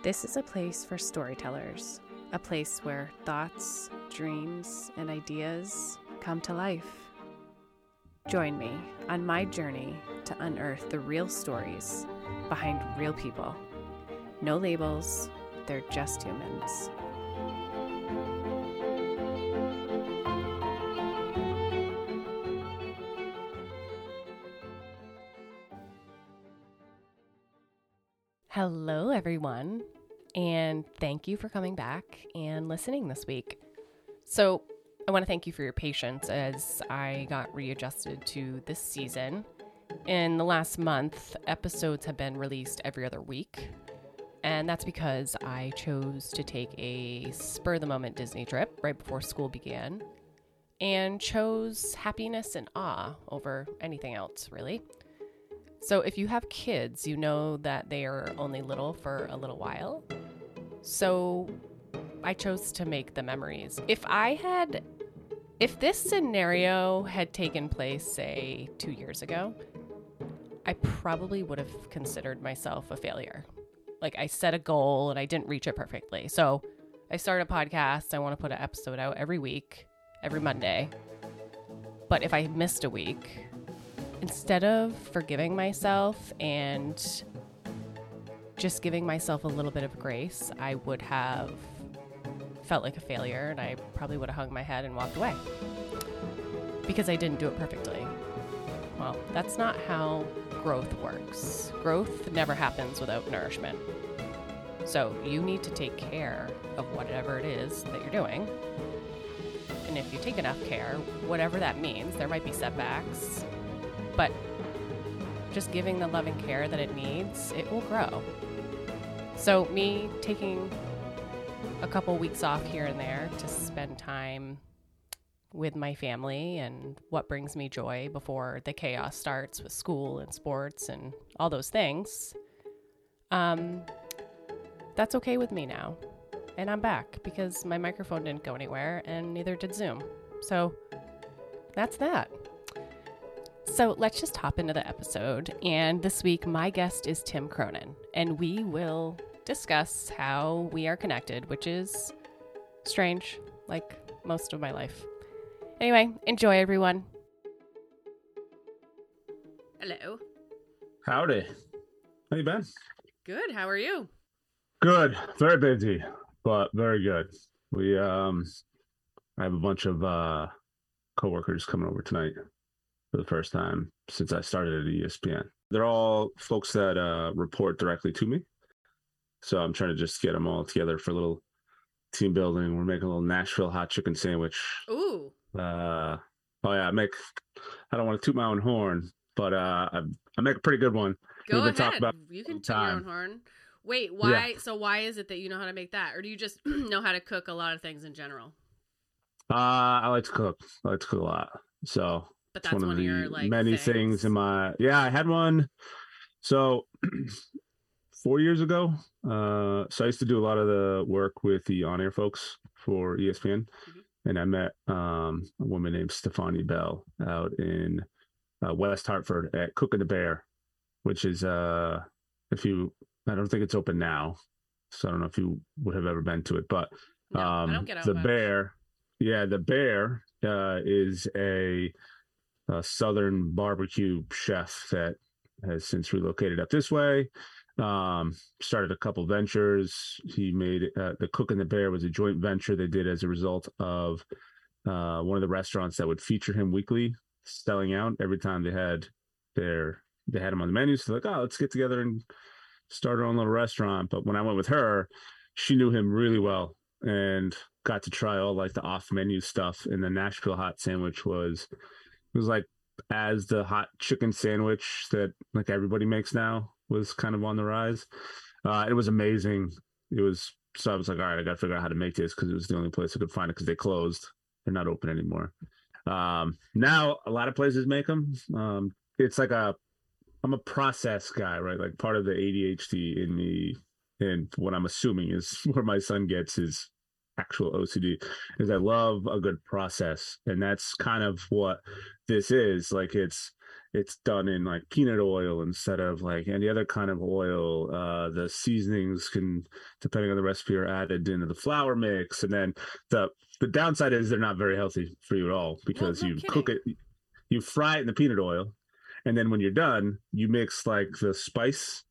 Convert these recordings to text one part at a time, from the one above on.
This is a place for storytellers, a place where thoughts, dreams, and ideas come to life. Join me on my journey to unearth the real stories behind real people. No labels, they're just humans. Hello, everyone, and thank you for coming back and listening this week. So, I want to thank you for your patience as I got readjusted to this season. In the last month, episodes have been released every other week, and that's because I chose to take a spur of the moment Disney trip right before school began and chose happiness and awe over anything else, really. So, if you have kids, you know that they are only little for a little while. So, I chose to make the memories. If I had, if this scenario had taken place, say, two years ago, I probably would have considered myself a failure. Like, I set a goal and I didn't reach it perfectly. So, I started a podcast. I want to put an episode out every week, every Monday. But if I missed a week, instead of forgiving myself and just giving myself a little bit of grace, I would have felt like a failure and I probably would have hung my head and walked away because I didn't do it perfectly. Well, that's not how growth works. Growth never happens without nourishment. So you need to take care of whatever it is that you're doing. And if you take enough care, whatever that means, there might be setbacks, but just giving the loving care that it needs, it will grow. So, me taking a couple weeks off here and there to spend time with my family and what brings me joy before the chaos starts with school and sports and all those things. Um, that's okay with me now. And I'm back because my microphone didn't go anywhere and neither did Zoom. So that's that. So let's just hop into the episode. And this week, my guest is Tim Cronin, and we will discuss how we are connected, which is strange, like most of my life. Anyway, enjoy, everyone. Hello. Howdy. How you been? Good. How are you? Good. Very busy, but very good. We um I have a bunch of uh coworkers coming over tonight for the first time since I started at ESPN. They're all folks that uh report directly to me. So I'm trying to just get them all together for a little team building. We're making a little Nashville hot chicken sandwich. Ooh. Uh oh yeah, I make I don't want to toot my own horn, but uh I, I make a pretty good one. Go We've ahead. you can toot your own horn. Wait, why? So why is it that you know how to make that, or do you just know how to cook a lot of things in general? Uh I like to cook. I like to cook a lot. So But that's one, of, your the like many things in my yeah i had one so four years ago uh so i used to do a lot of the work with the on-air folks for espn Mhm. and i met um a woman named stefani bell out in uh, west hartford at cook and the bear which is uh if you i don't think it's open now so i don't know if you would have ever been to it but No, um don't get out the much. bear yeah the bear uh is a, a southern barbecue chef that has since relocated up this way. Um started a couple ventures. He made uh, the cook and the bear was a joint venture they did as a result of uh one of the restaurants that would feature him weekly selling out every time they had their they had him on the menu. So like oh let's get together and start our own little restaurant. But when i went with her she knew him really well and got to try all like the off menu stuff. And the nashville hot sandwich was was like as the hot chicken sandwich that like everybody makes now was kind of on the rise. Uh it was amazing. It was so i was like all right i gotta figure out how to make this because it was the only place i could find it because they closed. They're not open anymore. Um now a lot of places make them um it's like a i'm a process guy right? Like part of the adhd in me and what i'm assuming is where my son gets his actual ocd is i love a good process and that's kind of what this is like it's it's done in like peanut oil instead of like any other kind of oil. Uh, the seasonings can, depending on the recipe, are added into the flour mix, and then the the downside is they're not very healthy for you at all because no you kidding. cook it, you fry it in the peanut oil, and then when you're done, you mix like the spice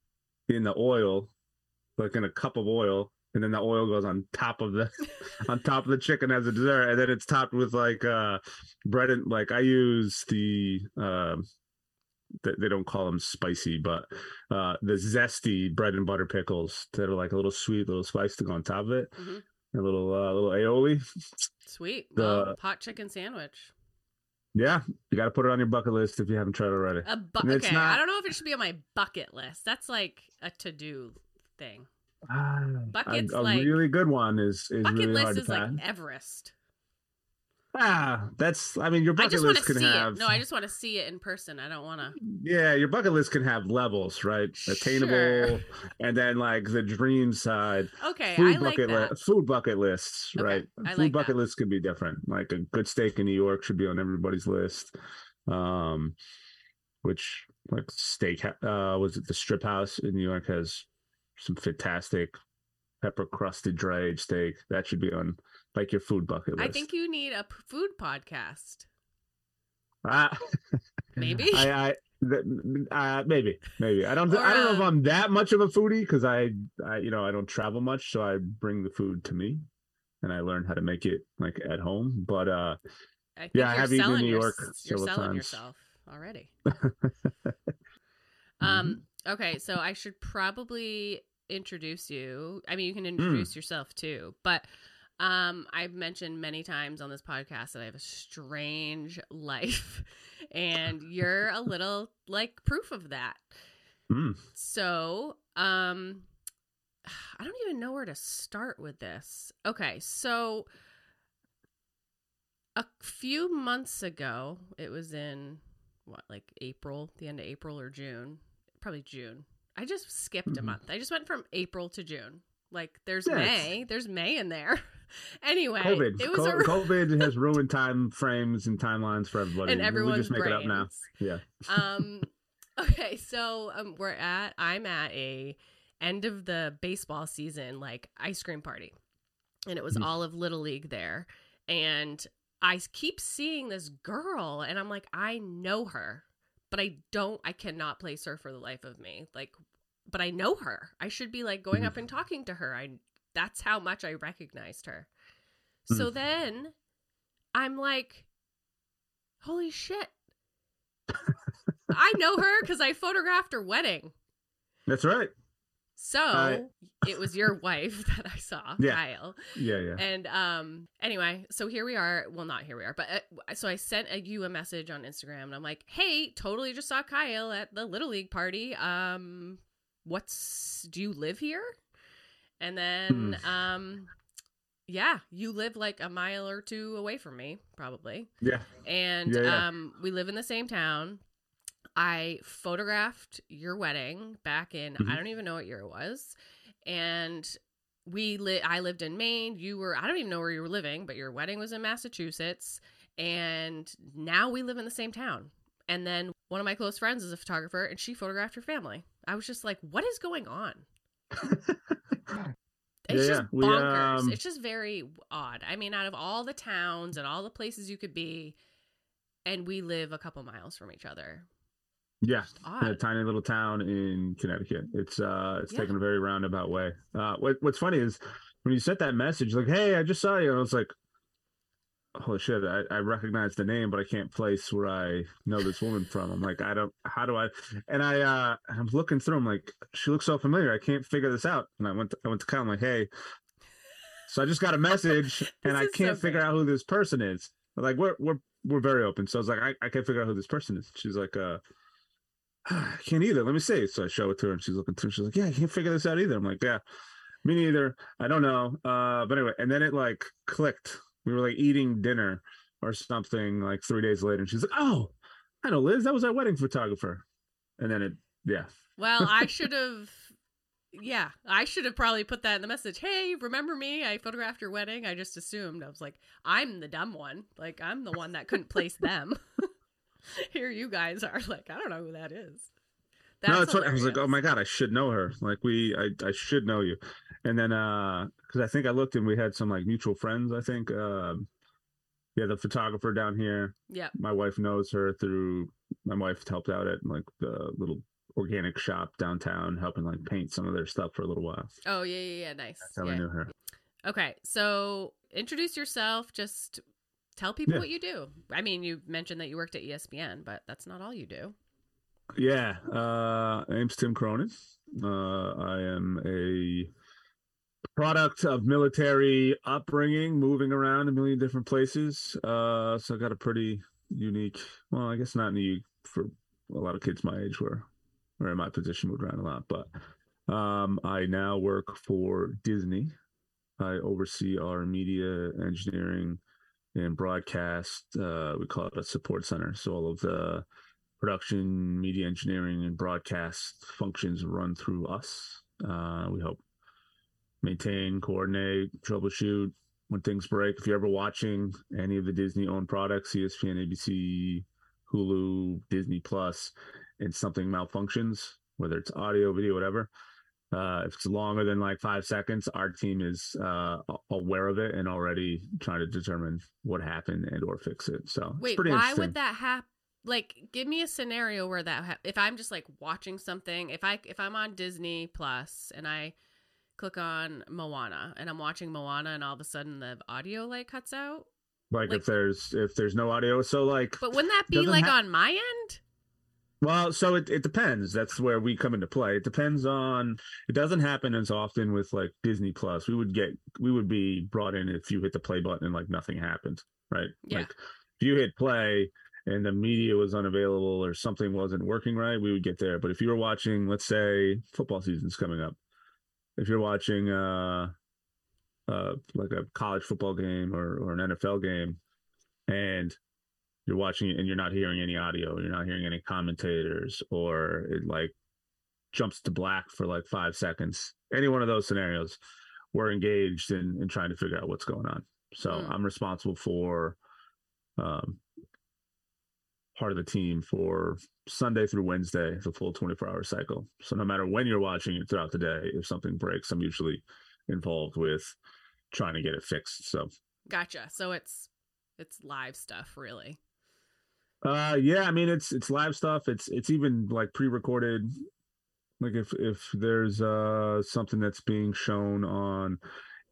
in the oil, like in a cup of oil, and then the oil goes on top of the on top of the chicken as a dessert, and then it's topped with like uh bread and like I use the um th- they don't call them spicy, but uh the zesty bread and butter pickles that are like a little sweet, little spice to go on top of it, Mhm. a little uh, little aioli. Sweet. The- well, hot chicken sandwich. Yeah, you got to put it on your bucket list if you haven't tried it already. A bu- okay, I don't know if it should be on my bucket list. That's like a to do thing. Ah, Buckets, a, a like- really good one is is Bucket really hard list to is like Everest. ah, that's I mean your bucket list can have it. No, I just want to see it in person. I don't want to. yeah your bucket list can have levels right attainable Sure. and then like the dream side Okay, food I like bucket that. li- food bucket lists Okay, right I food like bucket that. lists could be different like a good steak in new york should be on everybody's list um which like steak uh was it the strip house in new york has some fantastic pepper crusted dry aged steak that should be on like your food bucket list I think you need a p- food podcast. Ah, Maybe. I, I uh, maybe, maybe. I don't. th- I don't know if uh, I'm that much of a foodie because I, I, you know, I don't travel much, so I bring the food to me, and I learn how to make it like at home. But uh, I Yeah, I have eaten in selling New your- York You're several selling times. yourself already. Mm-hmm. Um. Okay, so I should probably introduce you. I mean, you can Hmm. introduce yourself too, but um, I've mentioned many times on this podcast that I have a strange life, and you're a little like proof of that. mm, So, um, I don't even know where to start with this. Okay, so a few months ago, it was in what, like April, the end of April or June, probably June. I just skipped a Mhm. month. I just went from April to June. Like, there's it's- May, there's May in there. anyway, COVID. it was Co- a COVID has ruined time frames and timelines for everybody. and We just make brains. it up now. Yeah. um okay so um we're at i'm at a end of the baseball season like ice cream party and it was Mhm. all of little league there and I keep seeing this girl and i'm like i know her but i don't i cannot place her for the life of me like but i know her i should be like going Mhm. up and talking to her i that's how much i recognized her so then i'm like holy shit I know her because I photographed her wedding. That's right. So it was your wife that I saw, Yeah. Kyle. Yeah, yeah. And um, anyway, so here we are. Well, not here we are, but uh, so I sent a, you a message on Instagram, and I'm like, "Hey, totally just saw Kyle at the little league party. Um, what's do you live here?" And then Hmm. um, yeah, you live like a mile or two away from me, probably yeah. and Yeah, yeah. um we live in the same town i photographed your wedding back in i Mhm. don't even know what year it was and we li- i lived in maine you were i don't even know where you were living but your wedding was in massachusetts and now we live in the same town and then one of my close friends is a photographer and she photographed your family i was just like what is going on it's Yeah, just yeah. We, bonkers. um, it's just very odd. I mean, out of all the towns and all the places you could be, and we live a couple miles from each other. Yeah. A tiny little town in Connecticut. It's uh it's Yeah. taken a very roundabout way. Uh what what's funny is when you sent that message, like, hey, I just saw you, and I was like, Holy shit, I, I recognize the name, but I can't place where I know this woman from. I'm like, I don't how do I and I uh I'm looking through, I'm like, she looks so familiar, I can't figure this out. And I went to, I went to Kyle, I'm like, hey. So I just got a message and I can't figure out who this person is. Like we're we're we're very open. So I was like, I, I can't figure out who this person is. She's like, uh I can't either. Let me see. So I show it to her and she's looking through. She's like, Yeah, I can't figure this out either. I'm like, Yeah, me neither. I don't know. Uh, but anyway, and then it like clicked. We were like eating dinner or something like three days later, and she's like, Oh, I know Liz, that was our wedding photographer. And then it yeah. Well, I should have. Yeah, I should have probably put that in the message. Hey, remember me? I photographed your wedding. I just assumed. I was like, I'm the dumb one. Like, I'm the one that couldn't place them. Here you guys are like, I don't know who that is. That's no, it's what I was like, oh my god, I should know her. Like we, I, I should know you. And then, uh, because I think I looked and we had some like mutual friends. I think, um, yeah, the photographer down here. Yeah, my wife knows her through. My wife helped out at like the little organic shop downtown, helping like paint some of their stuff for a little while. Oh yeah, yeah, yeah, nice. That's how yeah. I knew her. Okay, so introduce yourself. Just tell people yeah. what you do. I mean, you mentioned that you worked at ESPN, but that's not all you do. Yeah, uh, name's Tim Cronin. Uh, I am a product of military upbringing, moving around a million different places. Uh, so I got a pretty unique. Well, I guess not unique for a lot of kids my age, where where my position moved around a lot. But um, I now work for Disney. I oversee our media engineering and broadcast. Uh, we call it a support center. So all of the production, media engineering, and broadcast functions run through us. Uh, we help maintain, coordinate, troubleshoot when things break. If you're ever watching any of the Disney owned products, ESPN, ABC, Hulu, Disney Plus, and something malfunctions, whether it's audio, video, whatever, uh, if it's longer than like five seconds, our team is uh, aware of it and already trying to determine what happened and or fix it. So wait, why would that happen? like give me a scenario where that ha- if i'm just like watching something if i if i'm on disney plus and i click on moana and i'm watching moana and all of a sudden the audio like cuts out like, like if there's if there's no audio so like but wouldn't that be like ha- on my end well so it, it depends. That's where we come into play. It depends on it doesn't happen as often with like disney plus. We would get we would be brought in if you hit the play button and like nothing happened right? Yeah. like if you hit play and the media was unavailable or something wasn't working right, we would get there. But if you were watching, let's say football season's coming up, if you're watching uh, uh, like a college football game or, or an NFL game, and you're watching it and you're not hearing any audio, you're not hearing any commentators, or it like jumps to black for like five seconds. Any one of those scenarios, we're engaged in, in trying to figure out what's going on. So mm. I'm responsible for um, part of the team for Sunday through Wednesday, the full 24 hour cycle. So no matter when you're watching it throughout the day, if something breaks, I'm usually involved with trying to get it fixed. So gotcha. So it's it's live stuff, really. Uh yeah, I mean it's it's live stuff. It's it's even like pre-recorded like if if there's uh something that's being shown on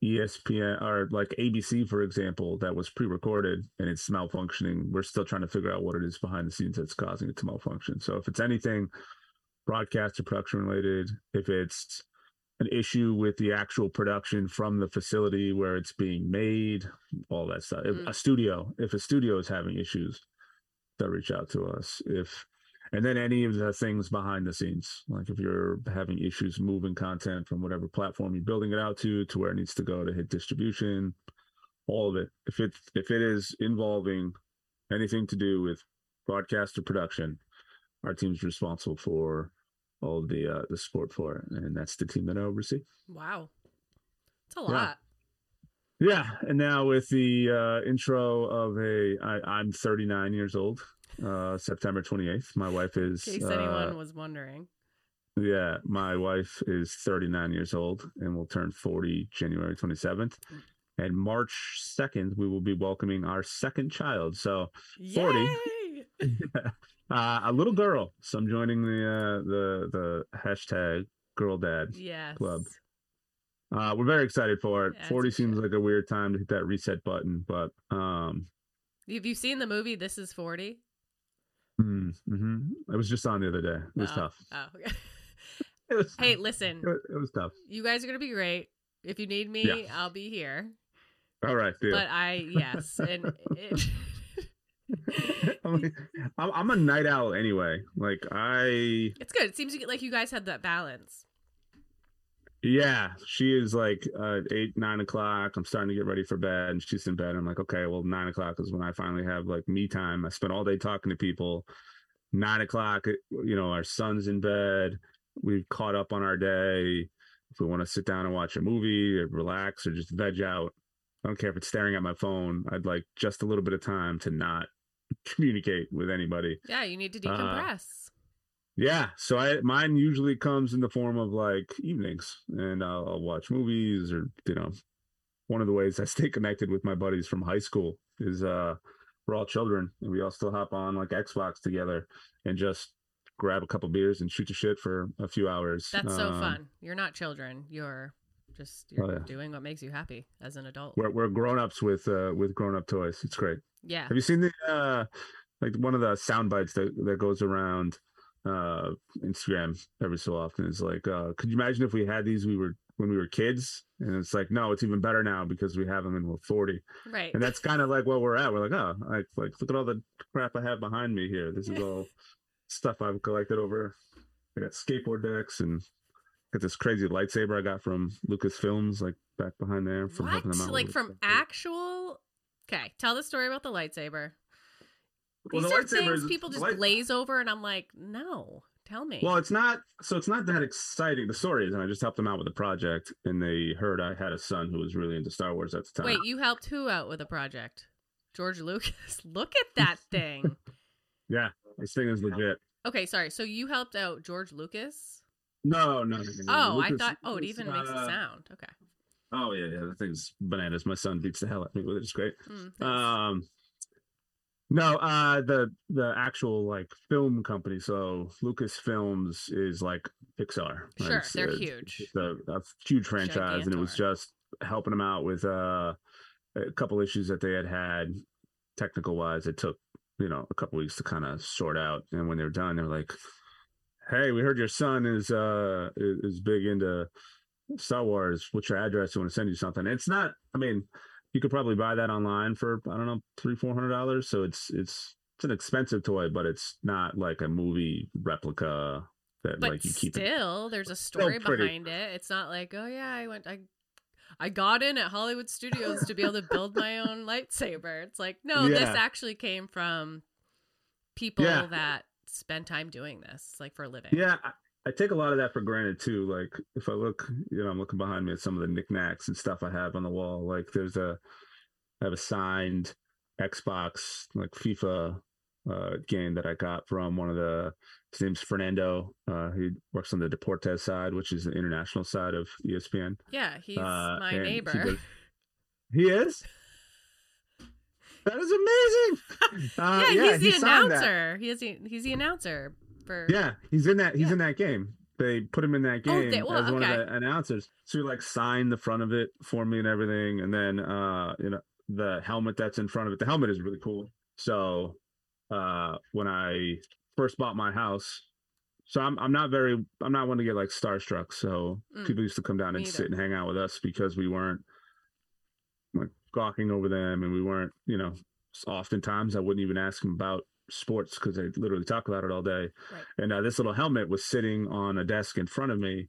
ESPN or like ABC, for example, that was pre-recorded and it's malfunctioning. We're still trying to figure out what it is behind the scenes that's causing it to malfunction. So if it's anything broadcast or production related, if it's an issue with the actual production from the facility where it's being made, all that stuff. Mm-hmm. If a studio, if a studio is having issues, they'll reach out to us. If and then any of the things behind the scenes like if you're having issues moving content from whatever platform you're building it out to to where it needs to go to hit distribution all of it. If it if it is involving anything to do with broadcast or production our team's responsible for all the uh the support for it and that's the team that i oversee. Wow. It's a lot yeah, and now with the uh intro of a I, i'm 39 years old uh, September 28th. My wife is. In case anyone uh, was wondering. Yeah, my wife is 39 years old and will turn 40 January 27th. And March 2nd, we will be welcoming our second child. So 40. uh, a little girl. So I'm joining the uh, the the hashtag girl dad yes. club. Uh, we're very excited for it. Yeah, 40 seems like a weird time to hit that reset button, but um have you seen the movie This Is 40? Mm, hmm It was just on the other day. It was oh, tough. Oh, okay. it was, hey, listen. It was, it was, tough. You guys are gonna be great. If you need me, yeah. I'll be here. All right, deal. But I yes, and it... I'm, I'm a night owl anyway. Like I, it's good. It seems like you guys had that balance. Yeah, she is like uh, eight, nine o'clock. I'm starting to get ready for bed, and she's in bed. I'm like, okay, well, nine o'clock is when I finally have like me time. I spent all day talking to people. Nine o'clock, you know, our son's in bed. We've caught up on our day. If we want to sit down and watch a movie, or relax, or just veg out, I don't care if it's staring at my phone. I'd like just a little bit of time to not communicate with anybody. Yeah, you need to Uh, decompress. Yeah, so I mine usually comes in the form of like evenings, and I'll, I'll watch movies or you know, one of the ways I stay connected with my buddies from high school is uh we're all children and we all still hop on like Xbox together and just grab a couple beers and shoot the shit for a few hours. That's so Um, fun. You're not children. You're just you're Oh, yeah. doing what makes you happy as an adult. We're we're grown ups with uh with grown up toys. It's great. yeah. Have you seen the uh like one of the sound bites that that goes around uh Instagram every so often. Is like uh could you imagine if we had these we were when we were kids? And it's like no it's even better now because we have them and we're 40 Right. and that's kind of like what we're at. We're like oh like like look at all the crap I have behind me here. This is all stuff I've collected over. I got skateboard decks and got this crazy lightsaber I got from Lucasfilms like back behind there from what? helping them out Like from actual Okay, tell the story about the lightsaber. Well, These the are lightsaber things people just light- glaze over and I'm like, no, tell me. Well, it's not so it's not that exciting. The story is, and I just helped them out with a project, and they heard I had a son who was really into Star Wars at the time. Wait, you helped who out with a project? George Lucas. Look at that thing. Yeah, this thing is legit. okay, sorry. So you helped out George Lucas? No, no, no. no. Oh, I thought oh, it Lucas, even makes a uh, sound. Okay. Oh yeah, yeah. The thing's bananas. My son beats the hell out of me with it. It's great. Mm. Um, no, uh, the the actual like film company. So Lucasfilms is like Pixar. right? Sure, It's, they're huge. It's a, a huge franchise, and it was just helping them out with uh, a couple issues that they had had technical wise. It took you know a couple weeks to kind of sort out, and when they're done, they're like, "Hey, we heard your son is uh is, is big into." Star Wars, what's your address? We want to send you something. It's not, I mean, you could probably buy that online for, I don't know, three, four hundred dollars. So it's it's it's an expensive toy, but it's not like a movie replica that but like you keep it. still, there's a story behind it. It's not like, oh yeah, I went, I, I got in at Hollywood Studios to be able to build my own lightsaber. It's like, no, this actually came from people Yeah. that spend time doing this, like for a living. Yeah, I, take a lot of that for granted too. Like if I look, you know, I'm looking behind me at some of the knickknacks and stuff I have on the wall. Like there's a, I have a signed Xbox like FIFA uh, game that I got from one of the. His name's Fernando. Uh, he works on the Deportes side, which is the international side of ESPN. Yeah, he's Uh, my and he neighbor. does- He is. That is amazing. Uh, yeah, he's the that. announcer. He is the, he's the announcer for. Yeah, he's in that. He's Yeah. in that game. They put him in that Oh, game they- well, as one of the announcers. So he like signed the front of it for me and everything, and then uh, you know the helmet that's in front of it. The helmet is really cool. So uh, when I first bought my house, so I'm I'm not very I'm not one to get like starstruck. So Mm. people used to come down and sit and hang out with us because we weren't like gawking over them, and we weren't you know. Oftentimes, I wouldn't even ask them about sports because they literally talk about it all day. Right. And uh, this little helmet was sitting on a desk in front of me,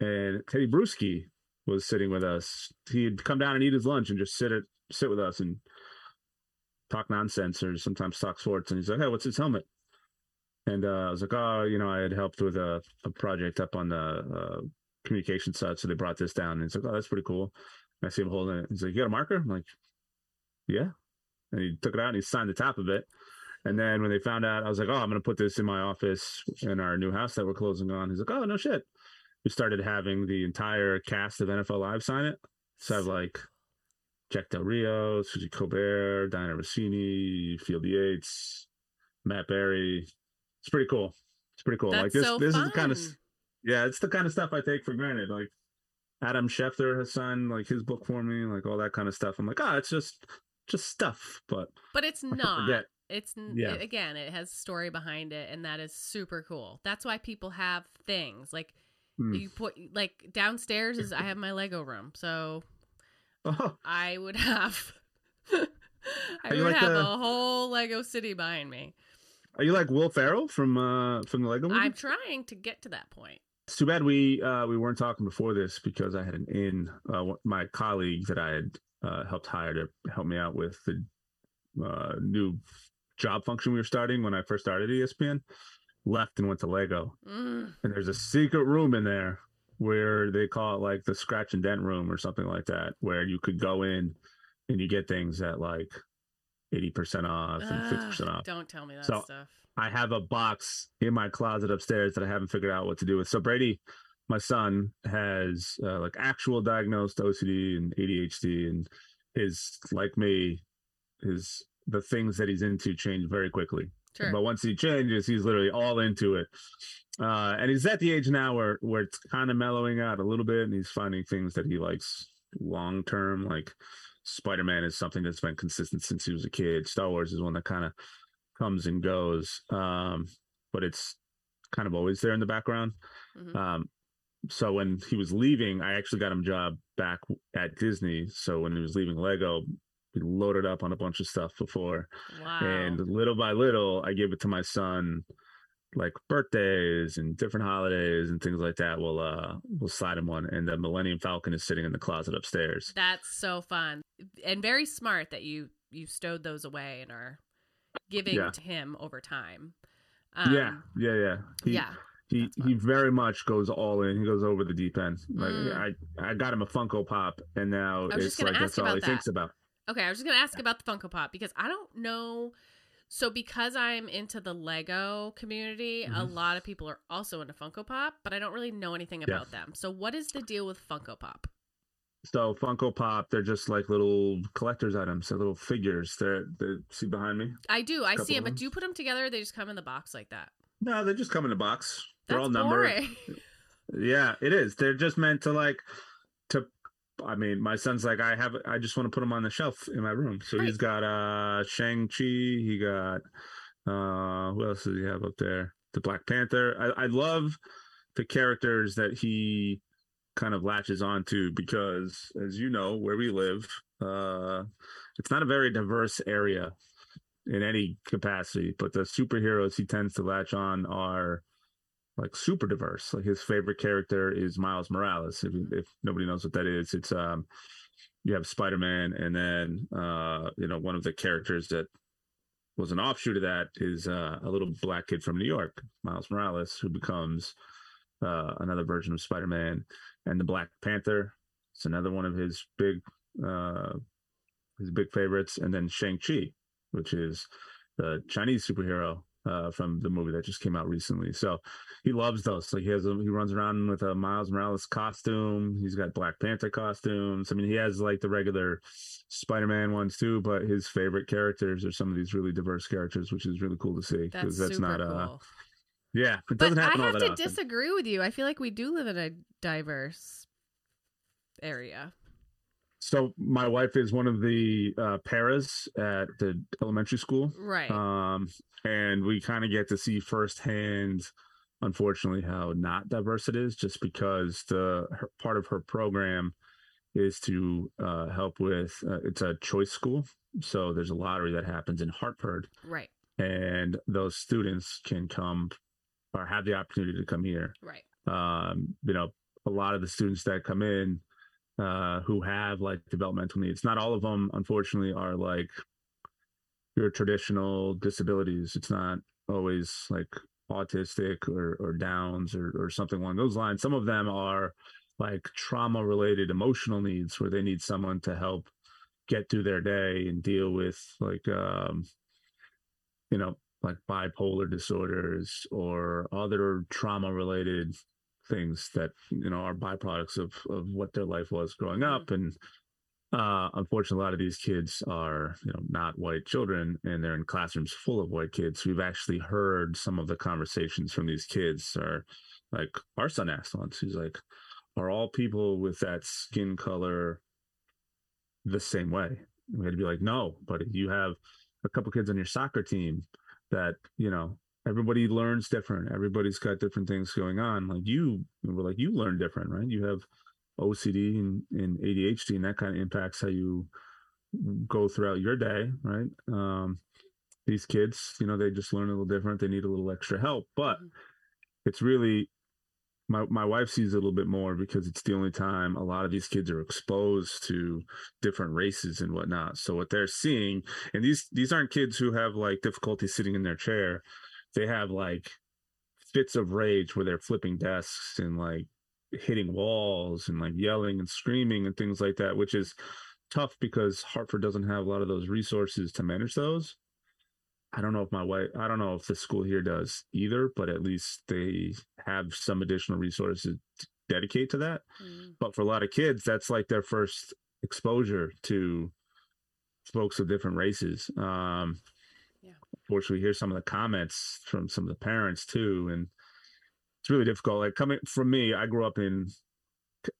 and Tedy Bruschi was sitting with us. He'd come down and eat his lunch and just sit at sit with us and talk nonsense or sometimes talk sports. And he's like, "Hey, what's this helmet?" And uh, I was like, "Oh, you know, I had helped with a, a project up on the uh, communication side, so they brought this down." And he's like, "Oh, that's pretty cool." And I see him holding it. He's like, "You got a marker?" I'm like, "Yeah." And he took it out and he signed the top of it. And then when they found out, I was like, "Oh, I'm going to put this in my office in our new house that we're closing on." He's like, "Oh, no shit." We started having the entire cast of NFL Live sign it. So I have like Jack Del Rio, Suzy Kolber, Dianna Russini, Field Yates, Matt Berry. It's pretty cool. It's pretty cool. That's like this, so this is the kind of yeah, it's the kind of stuff I take for granted. Like Adam Schefter has signed like his book for me, like all that kind of stuff. I'm like, ah, it's just just stuff, but But it's not. It's Yeah. it- again, it has story behind it, and that is super cool. That's why people have things like Hmm. you put like downstairs is I have my Lego room, so Oh, I would have I would like have the- a whole Lego city behind me. are you like Will Ferrell from uh from the Lego movie? I'm trying to get to that point. It's too bad we uh, we weren't talking before this because I had an in uh, my colleague that I had uh, helped hire to help me out with the uh, new job function we were starting when I first started ESPN. Left and went to Lego, Mm, and there's a secret room in there where they call it like the scratch and dent room or something like that, where you could go in and you get things at like 80% off and 50% off. Don't tell me that So, stuff. I have a box in my closet upstairs that I haven't figured out what to do with. So Brady, my son, has uh, like actual diagnosed OCD and ADHD, and is like me, his the things that he's into change very quickly. Sure. But once he changes, he's literally all into it. Uh, and he's at the age now where where it's kind of mellowing out a little bit, and he's finding things that he likes long term. Like Spider Man is something that's been consistent since he was a kid. Star Wars is one that kind of comes and goes, um, but it's kind of always there in the background. Mhm. Um, so when he was leaving, I actually got him a job back at Disney. So when he was leaving Lego, we loaded up on a bunch of stuff before wow. and little by little i give it to my son like birthdays and different holidays and things like that we'll uh we'll slide him one and the millennium falcon is sitting in the closet upstairs That's so fun and very smart that you you stowed those away and are giving Yeah. to him over time. Um, yeah yeah yeah he, yeah. he he very much goes all in he goes over the deep end like Mm. i i got him a funko pop and now I was just it's like that's all he that. thinks about Okay, I was just gonna ask about the Funko Pop because I don't know. So because I'm into the Lego community, a Mhm. lot of people are also into Funko Pop, but I don't really know anything about them. So what is the deal with Funko Pop? so funko pop they're just like little collectors items they're little figures they're they see behind me I do, I see them, but do you put them together? They just come in the box like that. no they just come in a box they're all numbered boring. Yeah, it is. They're just meant to like to I mean, my son's like I have I just want to put him on the shelf in my room. So he's got uh Shang-Chi, he got uh who else does he have up there? The Black Panther. I, I love the characters that he kind of latches onto because as you know, where we live, uh it's not a very diverse area in any capacity, but the superheroes he tends to latch on are like super diverse. Like his favorite character is Miles Morales. If, if nobody knows what that is, it's um you have Spider Man, and then uh you know one of the characters that was an offshoot of that is uh, a little black kid from New York, Miles Morales, who becomes uh, another version of Spider Man, and the Black Panther. It's another one of his big uh his big favorites, and then Shang Chi, which is the Chinese superhero uh, from the movie that just came out recently. So he loves those. Like he has, a, he runs around with a Miles Morales costume. He's got Black Panther costumes. I mean, he has like the regular Spider-Man ones too, but his favorite characters are some of these really diverse characters, which is really cool to see That's, that's super not cool. uh yeah, it but I have to often. disagree with you. I feel like we do live in a diverse area. So my wife is one of the uh, paras at the elementary school. Right. um and we kind of get to see firsthand unfortunately how not diverse it is just because the her, part of her program is to uh, help with uh, it's a choice school so there's a lottery that happens in hartford right. and those students can come or have the opportunity to come here Right. um, you know, a lot of the students that come in uh, who have like developmental needs, not all of them, unfortunately, are like your traditional disabilities. It's not always like autistic or, or Downs or, or something along those lines. Some of them are like trauma related emotional needs where they need someone to help get through their day and deal with like, um, you know, like bipolar disorders or other trauma related things that you know are byproducts of of what their life was growing up and uh unfortunately a lot of these kids are you know not white children and they're in classrooms full of white kids. We've actually heard some of the conversations from these kids are like our son asked once he's like are all people with that skin color the same way? We had to be like no but you have a couple kids on your soccer team that you know everybody learns different everybody's got different things going on like you we're like you learn different right you have ocd and, and adhd and that kind of impacts how you go throughout your day right um these kids you know they just learn a little different they need a little extra help but Mhm. it's really my my wife sees it a little bit more because it's the only time a lot of these kids are exposed to different races and whatnot. So what they're seeing, and these these aren't kids who have like difficulty sitting in their chair. They have like fits of rage where they're flipping desks and like hitting walls and like yelling and screaming and things like that, which is tough because Hartford doesn't have a lot of those resources to manage those. I don't know if my wife, I don't know if the school here does either, but at least they have some additional resources to dedicate to that. Mm. But for a lot of kids, that's like their first exposure to folks of different races. Um. Unfortunately, hear some of the comments from some of the parents too, and it's really difficult. Like coming from me, I grew up in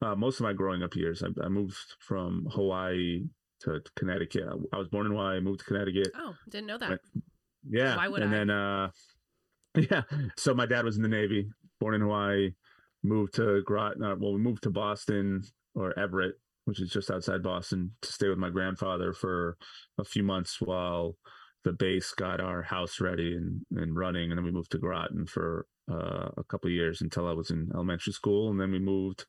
uh, most of my growing up years. I, I, moved from Hawaii to Connecticut. I, I, was born in Hawaii, moved to Connecticut. Oh, didn't know that. yeah. Why would and I? then, uh, yeah. So my dad was in the Navy, born in Hawaii, moved to Groton. Uh, well, we moved to Boston or Everett, which is just outside Boston, to stay with my grandfather for a few months while the base got our house ready and, and running. And then we moved to Groton for uh, a couple years until I was in elementary school. And then we moved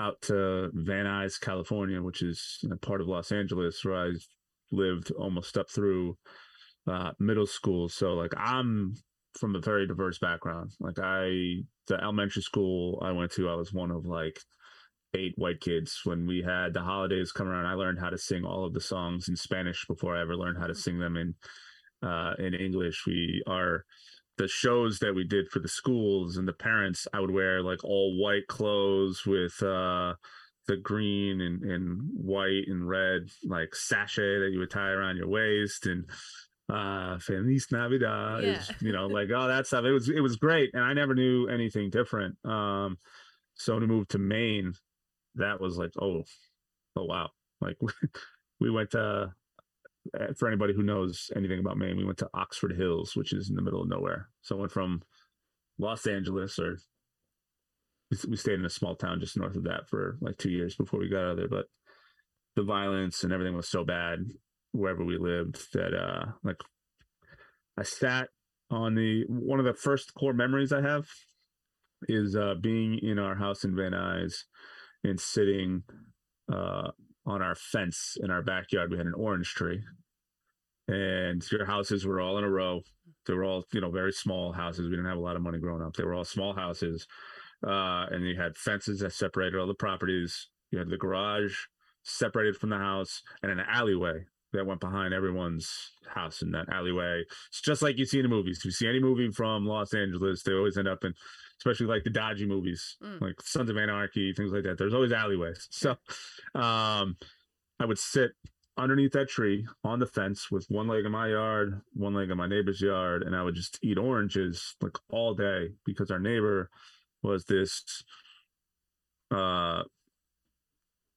out to Van Nuys, California, which is part of Los Angeles, where I lived almost up through uh, middle school. So, like, I'm from a very diverse background. Like, I, the elementary school I went to, I was one of like eight white kids. When we had the holidays come around, I learned how to sing all of the songs in Spanish before I ever learned how to sing them in uh, in English. We are the shows that we did for the schools and the parents. I would wear like all white clothes with uh, the green and, and white and red like sachet that you would tie around your waist and uh Feliz Navidad yeah. is, you know like all that stuff it was it was great and I never knew anything different um so to move to Maine that was like, oh, oh wow. Like we went to eh, for anybody who knows anything about Maine, we went to Oxford Hills, which is in the middle of nowhere. So I went from Los Angeles or we stayed in a small town just north of that for like two years before we got out of there. But the violence and everything was so bad wherever we lived that uh like I sat on the one of the first core memories I have is uh being in our house in Van Nuys and sitting uh, on our fence in our backyard. We had an orange tree, and your houses were all in a row. They were all, you know, very small houses. We didn't have a lot of money growing up. They were all small houses, uh, and you had fences that separated all the properties. You had the garage separated from the house, and an alleyway that went behind everyone's house in that alleyway. It's just like you see in the movies. If you see any movie from Los Angeles, they always end up in especially like the dodgy movies, mm. like Sons of Anarchy, things like that. There's always alleyways. So um, I would sit underneath that tree on the fence with one leg in my yard, one leg in my neighbor's yard, and I would just eat oranges like all day because our neighbor was this uh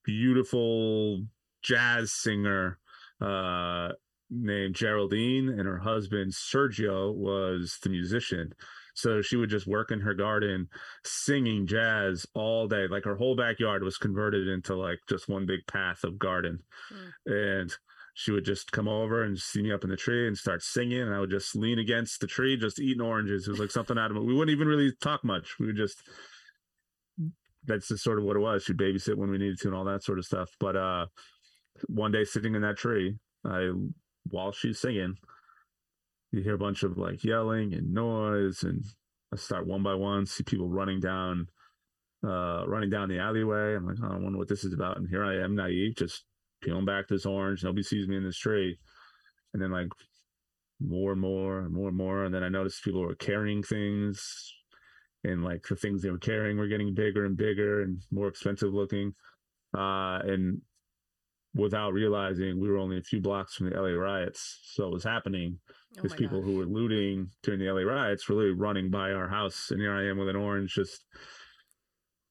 beautiful jazz singer uh named Geraldine and her husband Sergio was the musician so she would just work in her garden singing jazz all day. Like her whole backyard was converted into like just one big path of garden. Mm. And she would just come over and see me up in the tree and start singing. And I would just lean against the tree, just eating oranges. It was like something out of it. We wouldn't even really talk much. We would just, that's just sort of what it was. She'd babysit when we needed to and all that sort of stuff. But uh, one day sitting in that tree, I, while she's singing, you hear a bunch of like yelling and noise and I start one by one, see people running down uh running down the alleyway. I'm like, oh, I wonder what this is about. And here I am naive, just peeling back this orange. Nobody sees me in this tree. And then like more and more and more and more. And then I noticed people were carrying things and like the things they were carrying were getting bigger and bigger and more expensive looking. Uh and without realizing we were only a few blocks from the LA riots. So it was happening because oh people gosh. who were looting during the LA riots were literally running by our house. And here I am with an orange just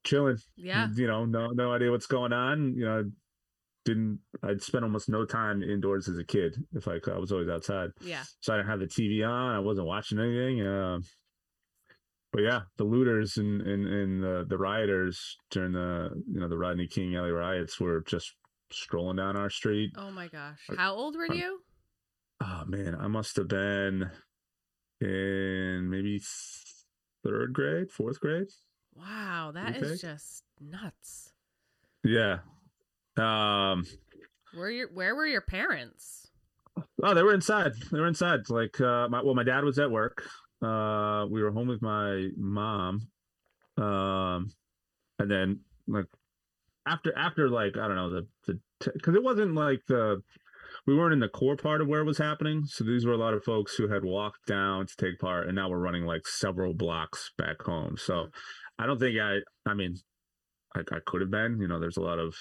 chilling. Yeah. You know, no no idea what's going on. You know, I didn't I'd spent almost no time indoors as a kid. If I could, I was always outside. Yeah. So I didn't have the TV on. I wasn't watching anything. Uh, but yeah, the looters and and, and the, the rioters during the you know the Rodney King LA riots were just strolling down our street. Oh my gosh. How old were you? Oh man, I must have been in maybe third grade, fourth grade. Wow, that is just nuts. Yeah. Um where your where were your parents? Oh, they were inside. They were inside. Like uh my well, my dad was at work. Uh we were home with my mom. Um and then like after after like I don't know the the because it wasn't like the we weren't in the core part of where it was happening. So these were a lot of folks who had walked down to take part, and now we're running like several blocks back home. So. I don't think I. I mean, I, I could have been. You know, there's a lot of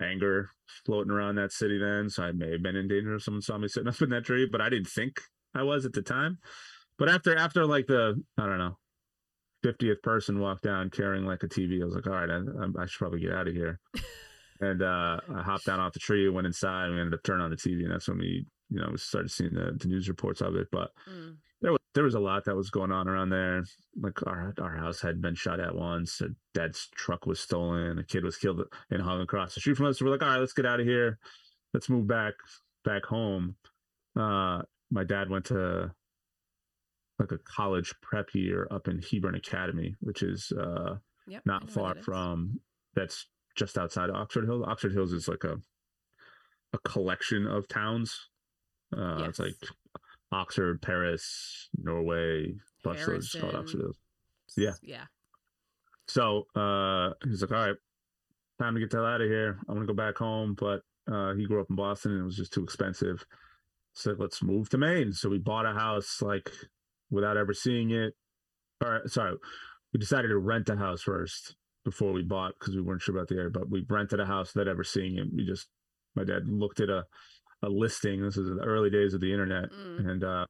anger floating around that city then, so I may have been in danger if someone saw me sitting up in that tree, but I didn't think I was at the time. But after after like the I don't know 50th person walked down carrying like a TV, I was like, all right, I, I should probably get out of here. and uh, I hopped down off the tree, went inside, and we ended up turning on the TV, and that's when we, you know, started seeing the, the news reports of it. But mm. there was there was a lot that was going on around there. Like our our house had been shot at once. A dad's truck was stolen. A kid was killed and hung across the street from us. So we're like, all right, let's get out of here. Let's move back back home. Uh, my dad went to like a college prep year up in Hebron Academy, which is uh, yep, not far from that's just outside of Oxford Hills. Oxford Hills is like a a collection of towns. Uh, yes. It's like Oxford, Paris, Norway, bunch of called Oxford Hills. Yeah, yeah. So uh, he's like, "All right, time to get the hell out of here. I'm gonna go back home." But uh, he grew up in Boston and it was just too expensive. So let's move to Maine. So we bought a house like without ever seeing it. Or sorry, we decided to rent a house first before we bought because we weren't sure about the area. But we rented a house without ever seeing it. We just my dad looked at a a listing. This is the early days of the internet, mm. and uh,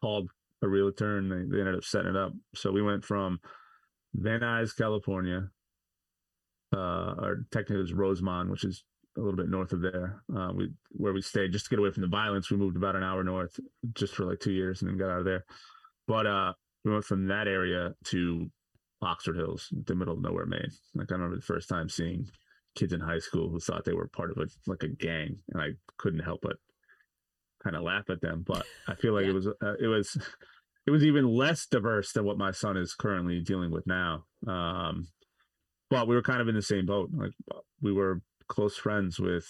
called a realtor, and they, they ended up setting it up. So we went from Van Nuys, California, uh, or technically it was Rosamond, which is a little bit north of there. Uh, we where we stayed just to get away from the violence. We moved about an hour north just for like two years, and then got out of there. But uh, we went from that area to Oxford Hills, the middle of nowhere, Maine. Like I remember the first time seeing kids in high school who thought they were part of a like a gang, and I couldn't help but kind of laugh at them. But I feel like yeah. it was uh, it was it was even less diverse than what my son is currently dealing with now. Um, but we were kind of in the same boat. Like we were close friends with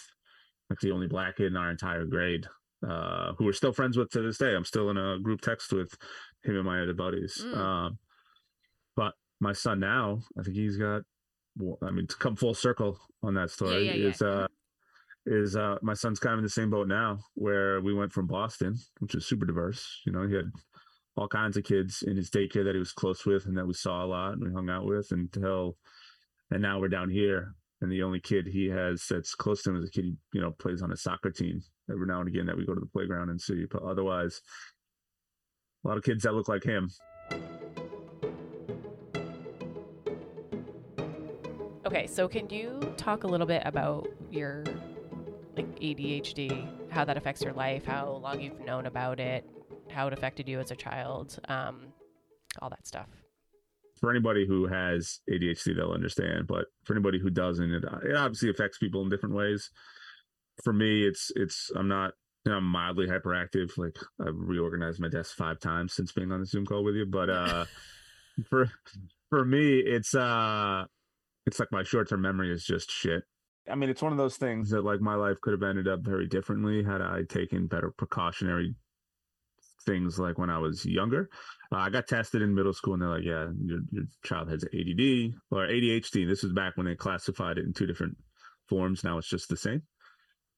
like the only black kid in our entire grade, uh, who we're still friends with to this day. I'm still in a group text with him and my other buddies. Mm. Um, but my son now, I think he's got. Well, I mean, to come full circle on that story yeah, yeah, is yeah. uh is uh my son's kind of in the same boat now, where we went from Boston, which is super diverse. You know, he had all kinds of kids in his daycare that he was close with and that we saw a lot and we hung out with until and now we're down here and the only kid he has that's close to him is a kid he you know plays on a soccer team every now and again that we go to the playground and see but otherwise a lot of kids that look like him. Okay so can you talk a little bit about your like adhd how that affects your life how long you've known about it how it affected you as a child um, all that stuff for anybody who has ADHD, they'll understand. But for anybody who doesn't, it, it obviously affects people in different ways. For me, it's it's I'm not you know, I'm mildly hyperactive. Like I've reorganized my desk five times since being on the Zoom call with you. But uh, for for me, it's uh, it's like my short term memory is just shit. I mean, it's one of those things that like my life could have ended up very differently had I taken better precautionary things like when I was younger. Uh, I got tested in middle school, and they're like, "Yeah, your your child has ADD or ADHD." This was back when they classified it in two different forms. Now it's just the same.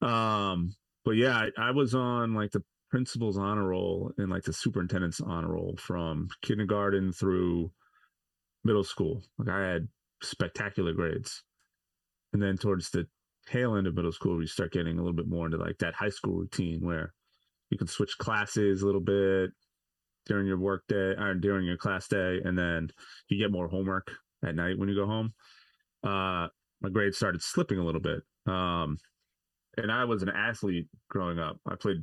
Um, but yeah, I, I was on like the principal's honor roll and like the superintendent's honor roll from kindergarten through middle school. Like I had spectacular grades, and then towards the tail end of middle school, we start getting a little bit more into like that high school routine where you can switch classes a little bit during your work day or during your class day, and then you get more homework at night when you go home. Uh, my grades started slipping a little bit. Um, and I was an athlete growing up. I played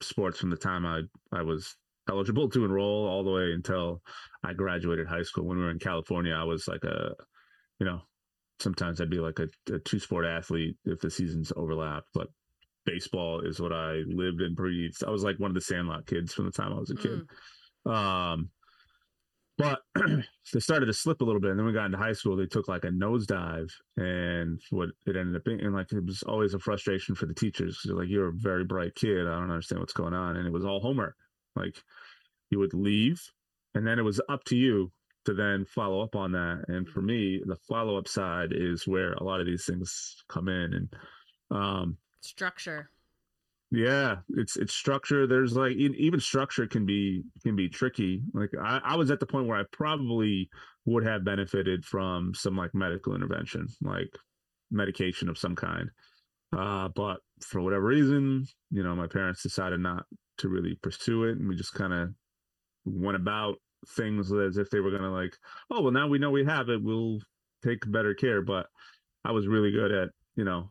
sports from the time I, I was eligible to enroll all the way until I graduated high school. When we were in California, I was like a, you know, sometimes I'd be like a, a two sport athlete if the seasons overlapped, but baseball is what I lived and breathed. I was like one of the Sandlot kids from the time I was a kid. Mm. Um, but they started to slip a little bit, and then we got into high school. They took like a nosedive, and what it ended up being, and like it was always a frustration for the teachers because they're like, "You're a very bright kid. I don't understand what's going on," and it was all homework. Like you would leave, and then it was up to you to then follow up on that. And for me, the follow up side is where a lot of these things come in and um structure. Yeah, it's it's structure. There's like even structure can be can be tricky. Like I, I was at the point where I probably would have benefited from some like medical intervention, like medication of some kind. Uh, but for whatever reason, you know, my parents decided not to really pursue it, and we just kind of went about things as if they were gonna like, oh well, now we know we have it, we'll take better care. But I was really good at you know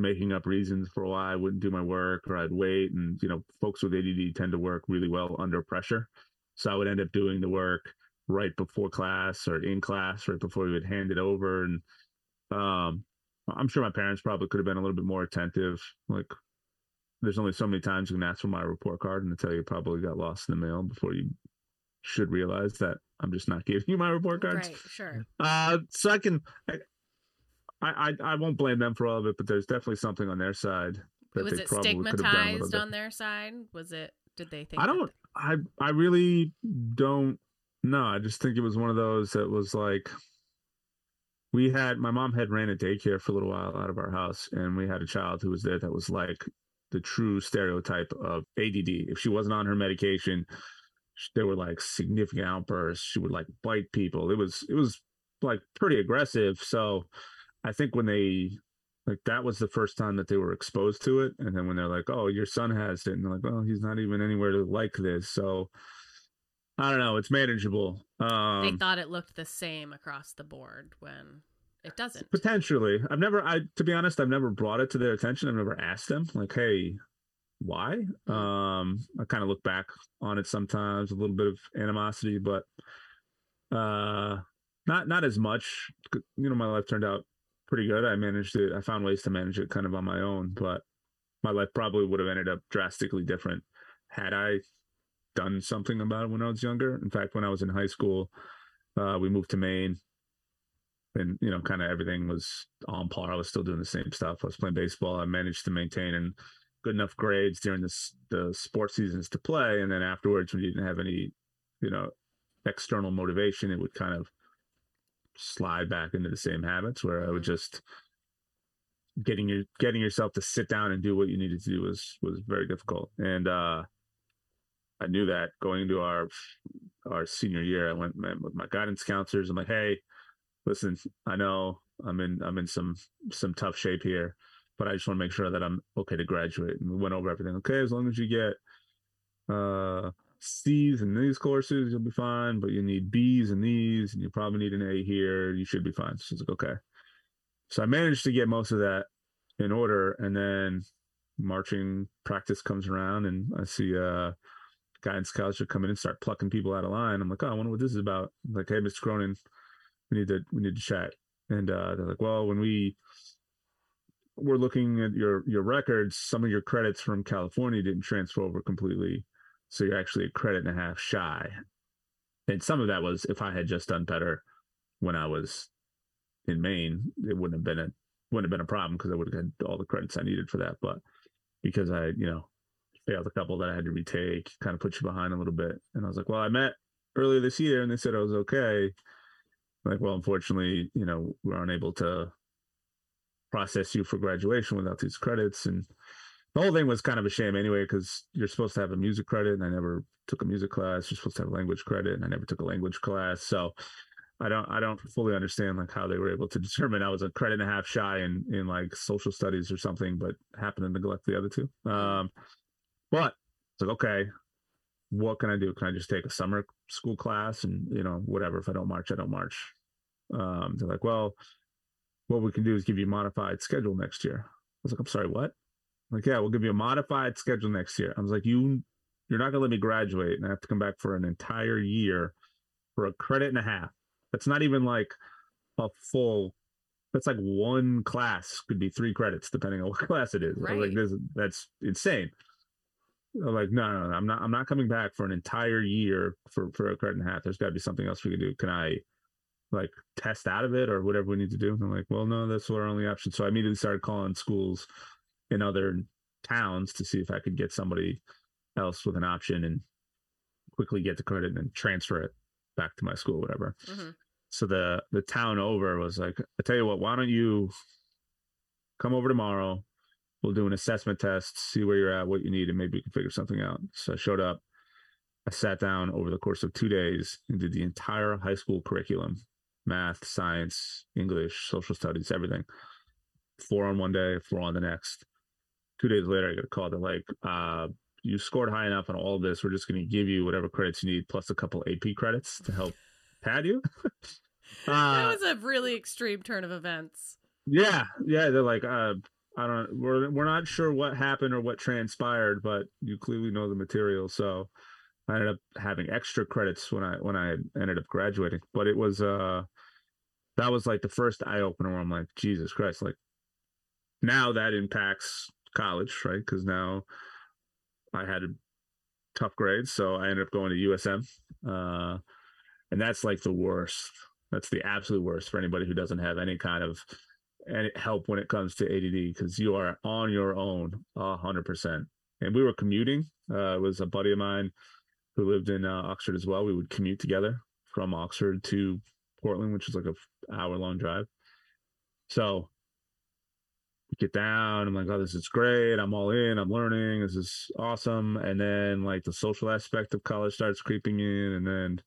making up reasons for why I wouldn't do my work or I'd wait. And you know, folks with ADD tend to work really well under pressure, so I would end up doing the work right before class or in class, right before we would hand it over, and um I'm sure my parents probably could have been a little bit more attentive. Like, there's only so many times you can ask for my report card and tell you probably got lost in the mail before you should realize that I'm just not giving you my report cards. Right, sure. Uh, so I can, I, I, I won't blame them for all of it, but there's definitely something on their side. That was it stigmatized on their side? Was it? Did they think? I don't. I I really don't. No, I just think it was one of those that was like we had my mom had ran a daycare for a little while out of our house, and we had a child who was there that was like the true stereotype of ADD. If she wasn't on her medication, there were like significant outbursts. She would like bite people. It was it was like pretty aggressive. So I think when they like that was the first time that they were exposed to it, and then when they're like, "Oh, your son has it," and they're like, "Well, he's not even anywhere to like this." So I don't know. It's manageable. Um, they thought it looked the same across the board when it doesn't. Potentially, I've never. I to be honest, I've never brought it to their attention. I've never asked them like, "Hey, why?" Mm-hmm. Um, I kind of look back on it sometimes, a little bit of animosity, but uh, not not as much. You know, my life turned out pretty good. I managed it. I found ways to manage it kind of on my own, but my life probably would have ended up drastically different had I done something about it when I was younger. In fact, when I was in high school, uh, we moved to Maine, and you know, kind of everything was on par. I was still doing the same stuff. I was playing baseball. I managed to maintain and good enough grades during the the sports seasons to play, and then afterwards, when you didn't have any, you know, external motivation, it would kind of slide back into the same habits where I would mm-hmm. just getting your getting yourself to sit down and do what you needed to do was was very difficult and uh I knew that going into our our senior year, I went with my guidance counselors. I'm like, hey, listen, I know I'm in I'm in some some tough shape here, but I just want to make sure that I'm okay to graduate. And we went over everything. Okay, as long as you get uh C's in these courses, you'll be fine. But you need B's in these, and you probably need an A here. You should be fine. So it's like, okay. So I managed to get most of that in order, and then marching practice comes around, and I see uh guidance counselor come in and start plucking people out of line. I'm like, oh, I wonder what this is about. I'm like, hey, Mr. Cronin, we need to we need to chat. And uh, they're like, well, when we were looking at your your records, some of your credits from California didn't transfer over completely, so you're actually a credit and a half shy. And some of that was if I had just done better when I was in Maine, it wouldn't have been a wouldn't have been a problem because I would have had all the credits I needed for that. But because I, you know, failed a couple that I had to retake, kind of put you behind a little bit. And I was like, well, I met earlier this year and they said I was okay. like, well, unfortunately, you know, we're unable to process you for graduation without these credits. And the whole thing was kind of a shame anyway, because you're supposed to have a music credit and I never took a music class. You're supposed to have a language credit and I never took a language class. So I don't I don't fully understand like how they were able to determine I was a credit and a half shy in in like social studies or something, but happened to neglect the other two. Um, but it's like, okay, what can I do? Can I just take a summer school class and, you know, whatever. If I don't march, I don't march. Um, they're like, well, what we can do is give you a modified schedule next year. I was like, I'm sorry, what? Like, yeah, we'll give you a modified schedule next year. I was like, you, you're not going to let me graduate and I have to come back for an entire year for a credit and a half. That's not even like a full that's like one class could be three credits depending on what class it is. Right. Like this, that's insane I'm like no, no, no, I'm not. I'm not coming back for an entire year for for a credit and a half. There's got to be something else we can do. Can I like test out of it or whatever we need to do? And I'm like, well, no, that's our only option. So I immediately started calling schools in other towns to see if I could get somebody else with an option and quickly get the credit and then transfer it. back to my school, whatever. Mhm. So the the town over was like, I tell you what, why don't you come over tomorrow? We'll do an assessment test, see where you're at, what you need, and maybe we can figure something out. So I showed up. I sat down over the course of two days and did the entire high school curriculum math, science, English, social studies, everything. Four on one day, four on the next. Two days later, I get a call. They're like, uh, you scored high enough on all of this. We're just going to give you whatever credits you need, plus a couple AP credits to help pad you. that uh, was a really extreme turn of events. yeah, yeah. They're like, uh, I don't. We're we're not sure what happened or what transpired, but you clearly know the material. So I ended up having extra credits when I when I ended up graduating. But it was uh, that was like the first eye opener where I'm like, Jesus Christ! Like now that impacts college, right? Because now I had tough grades, so I ended up going to USM, uh, and that's like the worst. That's the absolute worst for anybody who doesn't have any kind of any help when it comes to ADD because you are on your own hundred percent. And we were commuting. Uh, it was a buddy of mine who lived in uh, Oxford as well. We would commute together from Oxford to Portland, which is like a hour long drive. So get down. I'm like, oh, this is great. I'm all in. I'm learning. This is awesome. And then like the social aspect of college starts creeping in, and then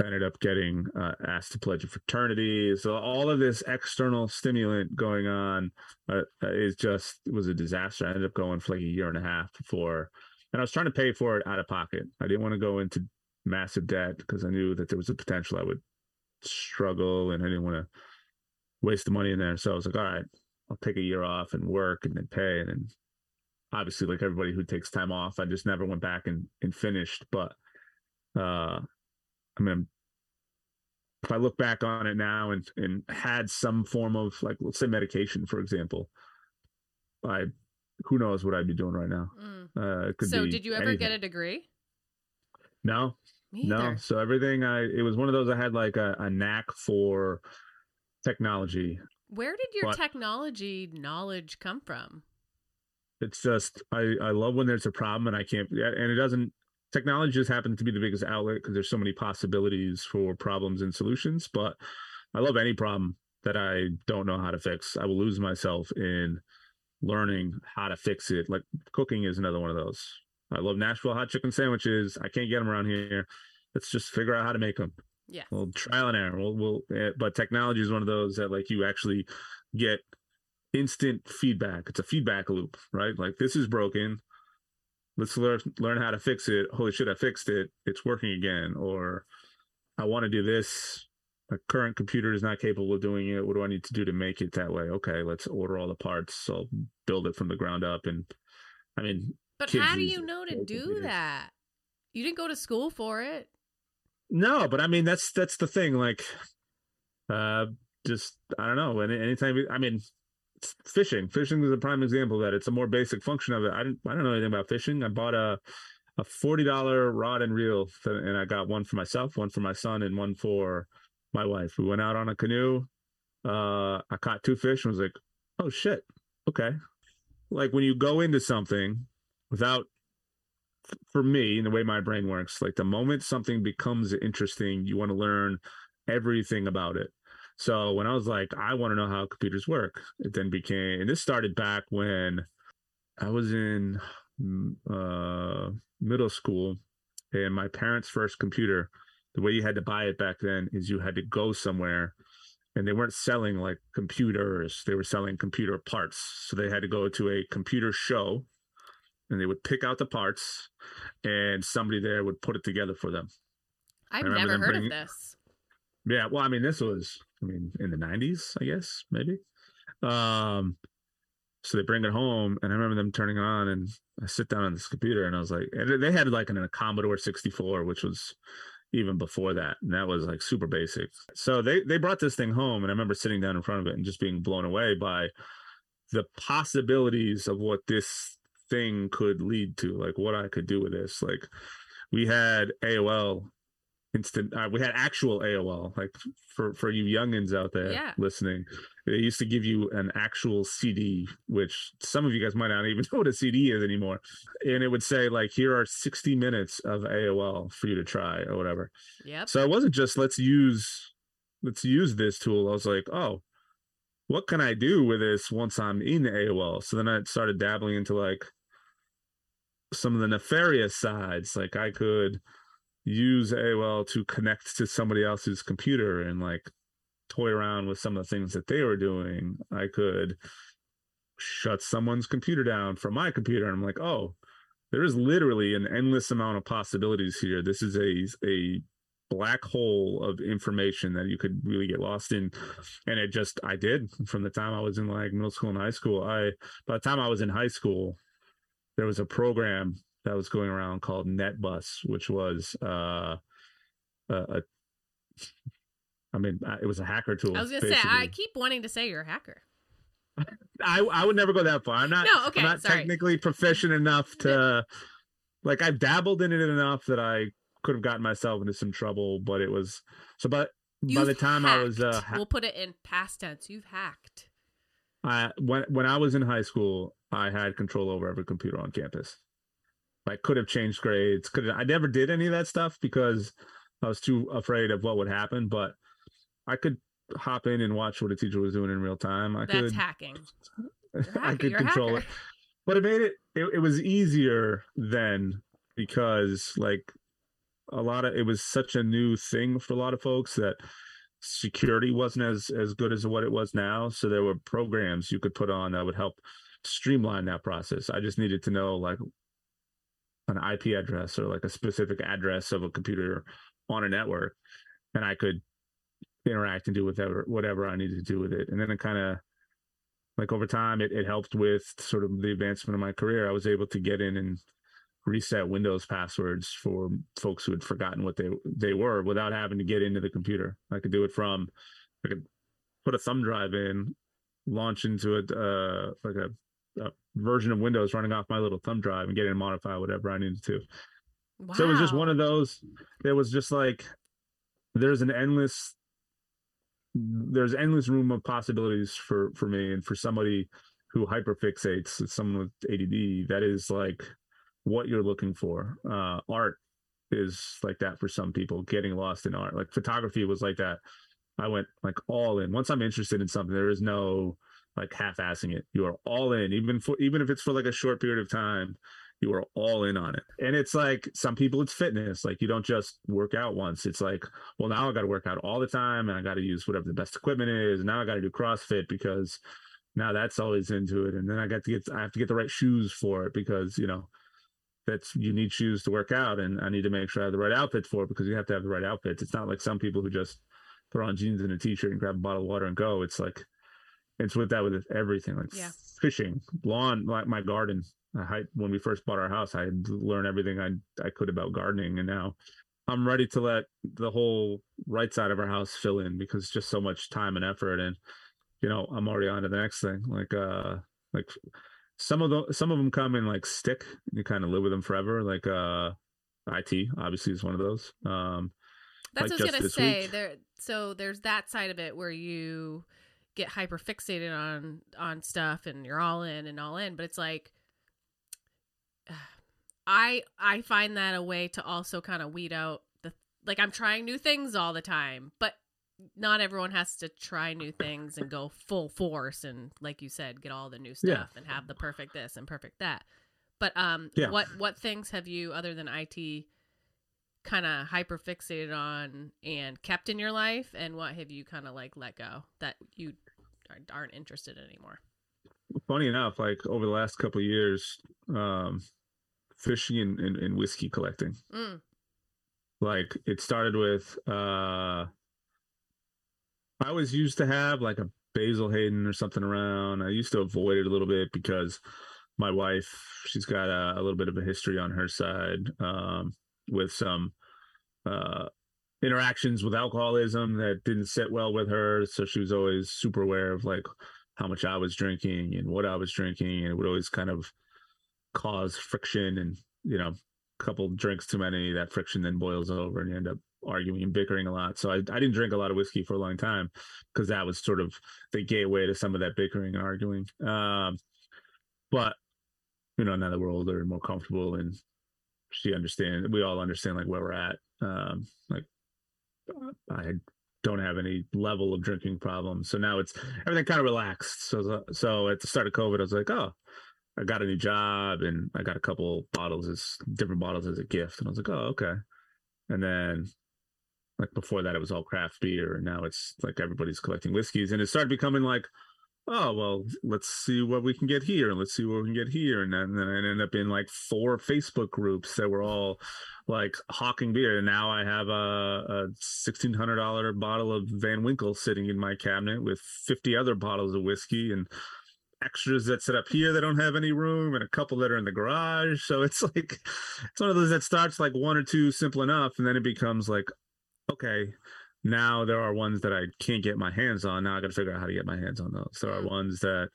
I ended up getting uh, asked to pledge a fraternity. So all of this external stimulant going on uh, is just was a disaster. I ended up going for like a year and a half before, and I was trying to pay for it out of pocket. I didn't want to go into massive debt because I knew that there was a potential I would struggle, and I didn't want to waste the money in there. So I was like, all right, I'll take a year off and work and then pay, and then obviously, like everybody who takes time off, I just never went back and and finished, but. uh I mean, if I look back on it now and and had some form of like let's say medication, for example, I who knows what I'd be doing right now. Mm. Uh, it could So, did you ever anything. get a degree? No, Me no. So everything I it was one of those I had like a, a knack for technology. Where did your But- technology knowledge come from? It's just I I love when there's a problem and I can't and it doesn't technology just happens to be the biggest outlet because there's so many possibilities for problems and solutions. But I love any problem that I don't know how to fix. I will lose myself in learning how to fix it. Like cooking is another one of those. I love Nashville hot chicken sandwiches. I can't get them around here. Let's just figure out how to make them. Yeah. Well, trial and error. We'll, we'll eh, but technology is one of those that like you actually get instant feedback. It's a feedback loop, right? Like this is broken. Let's learn learn how to fix it. Holy shit, I fixed it. It's working again. Or I want to do this. My current computer is not capable of doing it. What do I need to do to make it that way? Okay, let's order all the parts. So I'll build it from the ground up. And I mean, But how do you know to do computers. that? You didn't go to school for it. No, but I mean that's that's the thing. Like, uh, just I don't know. Any anytime I mean, fishing. Fishing is a prime example of that. It's a more basic function of it. I didn't I don't know anything about fishing. I bought a a forty dollar rod and reel, and I got one for myself, one for my son, and one for my wife. We went out on a canoe. Uh, I caught two fish and was like, oh shit, okay. Like when you go into something without for me and the way my brain works like the moment something becomes interesting you want to learn everything about it. So when i was like i want to know how computers work it then became and this started back when i was in uh middle school and my parents first computer the way you had to buy it back then is you had to go somewhere and they weren't selling like computers they were selling computer parts. So they had to go to a computer show and they would pick out the parts and somebody there would put it together for them. I've never heard of this. yeah well i mean this was i mean in the 90s i guess maybe. Um so they bring it home and i remember them turning it on and i sit down on this computer and i was like and they had like an, a commodore 64 which was even before that and that was like super basic. So they they brought this thing home and i remember sitting down in front of it and just being blown away by the possibilities of what this thing could lead to like what i could do with this. Like we had aol instant uh, we had actual aol like for for you youngins out there Yeah. listening they used to give you an actual cd which some of you guys might not even know what a cd is anymore. And it would say like here are 60 minutes of aol for you to try or whatever. Yep. so it wasn't just let's use let's use this tool. I was like oh what can i do with this once i'm in aol so then i started dabbling into like some of the nefarious sides like i could use AOL to connect to somebody else's computer and like toy around with some of the things that they were doing. I could shut someone's computer down from my computer. And I'm like, oh, there is literally an endless amount of possibilities here. This is a a black hole of information that you could really get lost in. And it just I did from the time I was in like middle school and high school. I by the time I was in high school, there was a program that was going around called NetBus, which was uh, a, a I mean, it was a hacker tool. I was gonna say I keep wanting to say you're a hacker. I I would never go that far. I'm not. No, okay, I'm not sorry. technically proficient enough to, like, I've dabbled in it enough that I could have gotten myself into some trouble. But it was so. But by the time I was uh, ha- we'll put it in past tense. You've hacked. I when when I was in high school, I had control over every computer on campus. I could have changed grades. Could I never did any of that stuff because I was too afraid of what would happen. But I could hop in and watch what a teacher was doing in real time. I That's could hacking. I could control it. But it made it, it it was easier then because like a lot of it was such a new thing for a lot of folks that security wasn't as as good as what it was now. So there were programs you could put on that would help streamline that process. I just needed to know like an IP address or like a specific address of a computer on a network, and I could interact and do whatever whatever I needed to do with it. And then it kind of like over time it, it helped with sort of the advancement of my career. I was able to get in and reset Windows passwords for folks who had forgotten what they they were without having to get into the computer. I could do it from I could put a thumb drive in, launch into a uh, like a, a version of Windows running off my little thumb drive and get in and modify whatever I needed to. Wow. So it was just one of those. There was just like there's an endless there's endless room of possibilities for for me and for somebody who hyperfixates someone with ADD that is like what you're looking for. Uh art is like that for some people getting lost in art. Like photography was like that. I went like all in. Once I'm interested in something there is no like half-assing it. You are all in even for even if it's for like a short period of time you are all in on it. And it's like some people it's fitness. Like you don't just work out once. It's like, well, now I got to work out all the time and I got to use whatever the best equipment is. Now I got to do CrossFit because now that's always into it. And then I got to get I have to get the right shoes for it because, you know, that's you need shoes to work out and I need to make sure I have the right outfit for it because you have to have the right outfits. It's not like some people who just throw on jeans and a t-shirt and grab a bottle of water and go. It's like it's with that with everything like Yeah. fishing, lawn, like my garden. I when we first bought our house, I had to everything I I could about gardening, and now I'm ready to let the whole right side of our house fill in because it's just so much time and effort, and you know I'm already on to the next thing. Like uh, like some of the some of them come in like stick, and you kind of live with them forever. Like uh, IT obviously is one of those. Um, That's like what I was just gonna say. week. There, so there's that side of it where you get hyper fixated on on stuff and you're all in and all in, but it's like I I find that a way to also kind of weed out the like I'm trying new things all the time, but not everyone has to try new things and go full force and like you said get all the new stuff Yeah. and have the perfect this and perfect that. But um Yeah. what what things have you other than IT kind of hyper fixated on and kept in your life and what have you kind of like let go that you aren't- interested in anymore funny enough, like over the last couple of years, um, fishing and, and, and whiskey collecting. mm, like it started with uh i always used to have like a basil hayden or something around. I used to avoid it a little bit because my wife she's got a, a little bit of a history on her side um with some uh interactions with alcoholism that didn't sit well with her. So she was always super aware of like how much i was drinking and what i was drinking and it would always kind of cause friction and you know a couple drinks too many, that friction then boils over and you end up arguing and bickering a lot. So I, I didn't drink a lot of whiskey for a long time because that was sort of the gateway to some of that bickering and arguing. Um, but you know, now that we're older and more comfortable and she understand, we all understand like where we're at. Um, like I don't have any level of drinking problems. So now it's everything kind of relaxed. So so at the start of COVID, I was like, oh, I got a new job and I got a couple bottles as different bottles as a gift. And I was like, oh, okay. And then like before that it was all craft beer and now it's like everybody's collecting whiskeys and it started becoming like oh well let's see what we can get here and let's see what we can get here and then, and then i ended up in like four facebook groups that were all like hawking beer and now i have a, a $1600 bottle of van winkle sitting in my cabinet with 50 other bottles of whiskey and extras that set up here that don't have any room and a couple that are in the garage so it's like it's one of those that starts like one or two simple enough and then it becomes like okay now there are ones that I can't get my hands on. Now I got to figure out how to get my hands on those. There are ones that,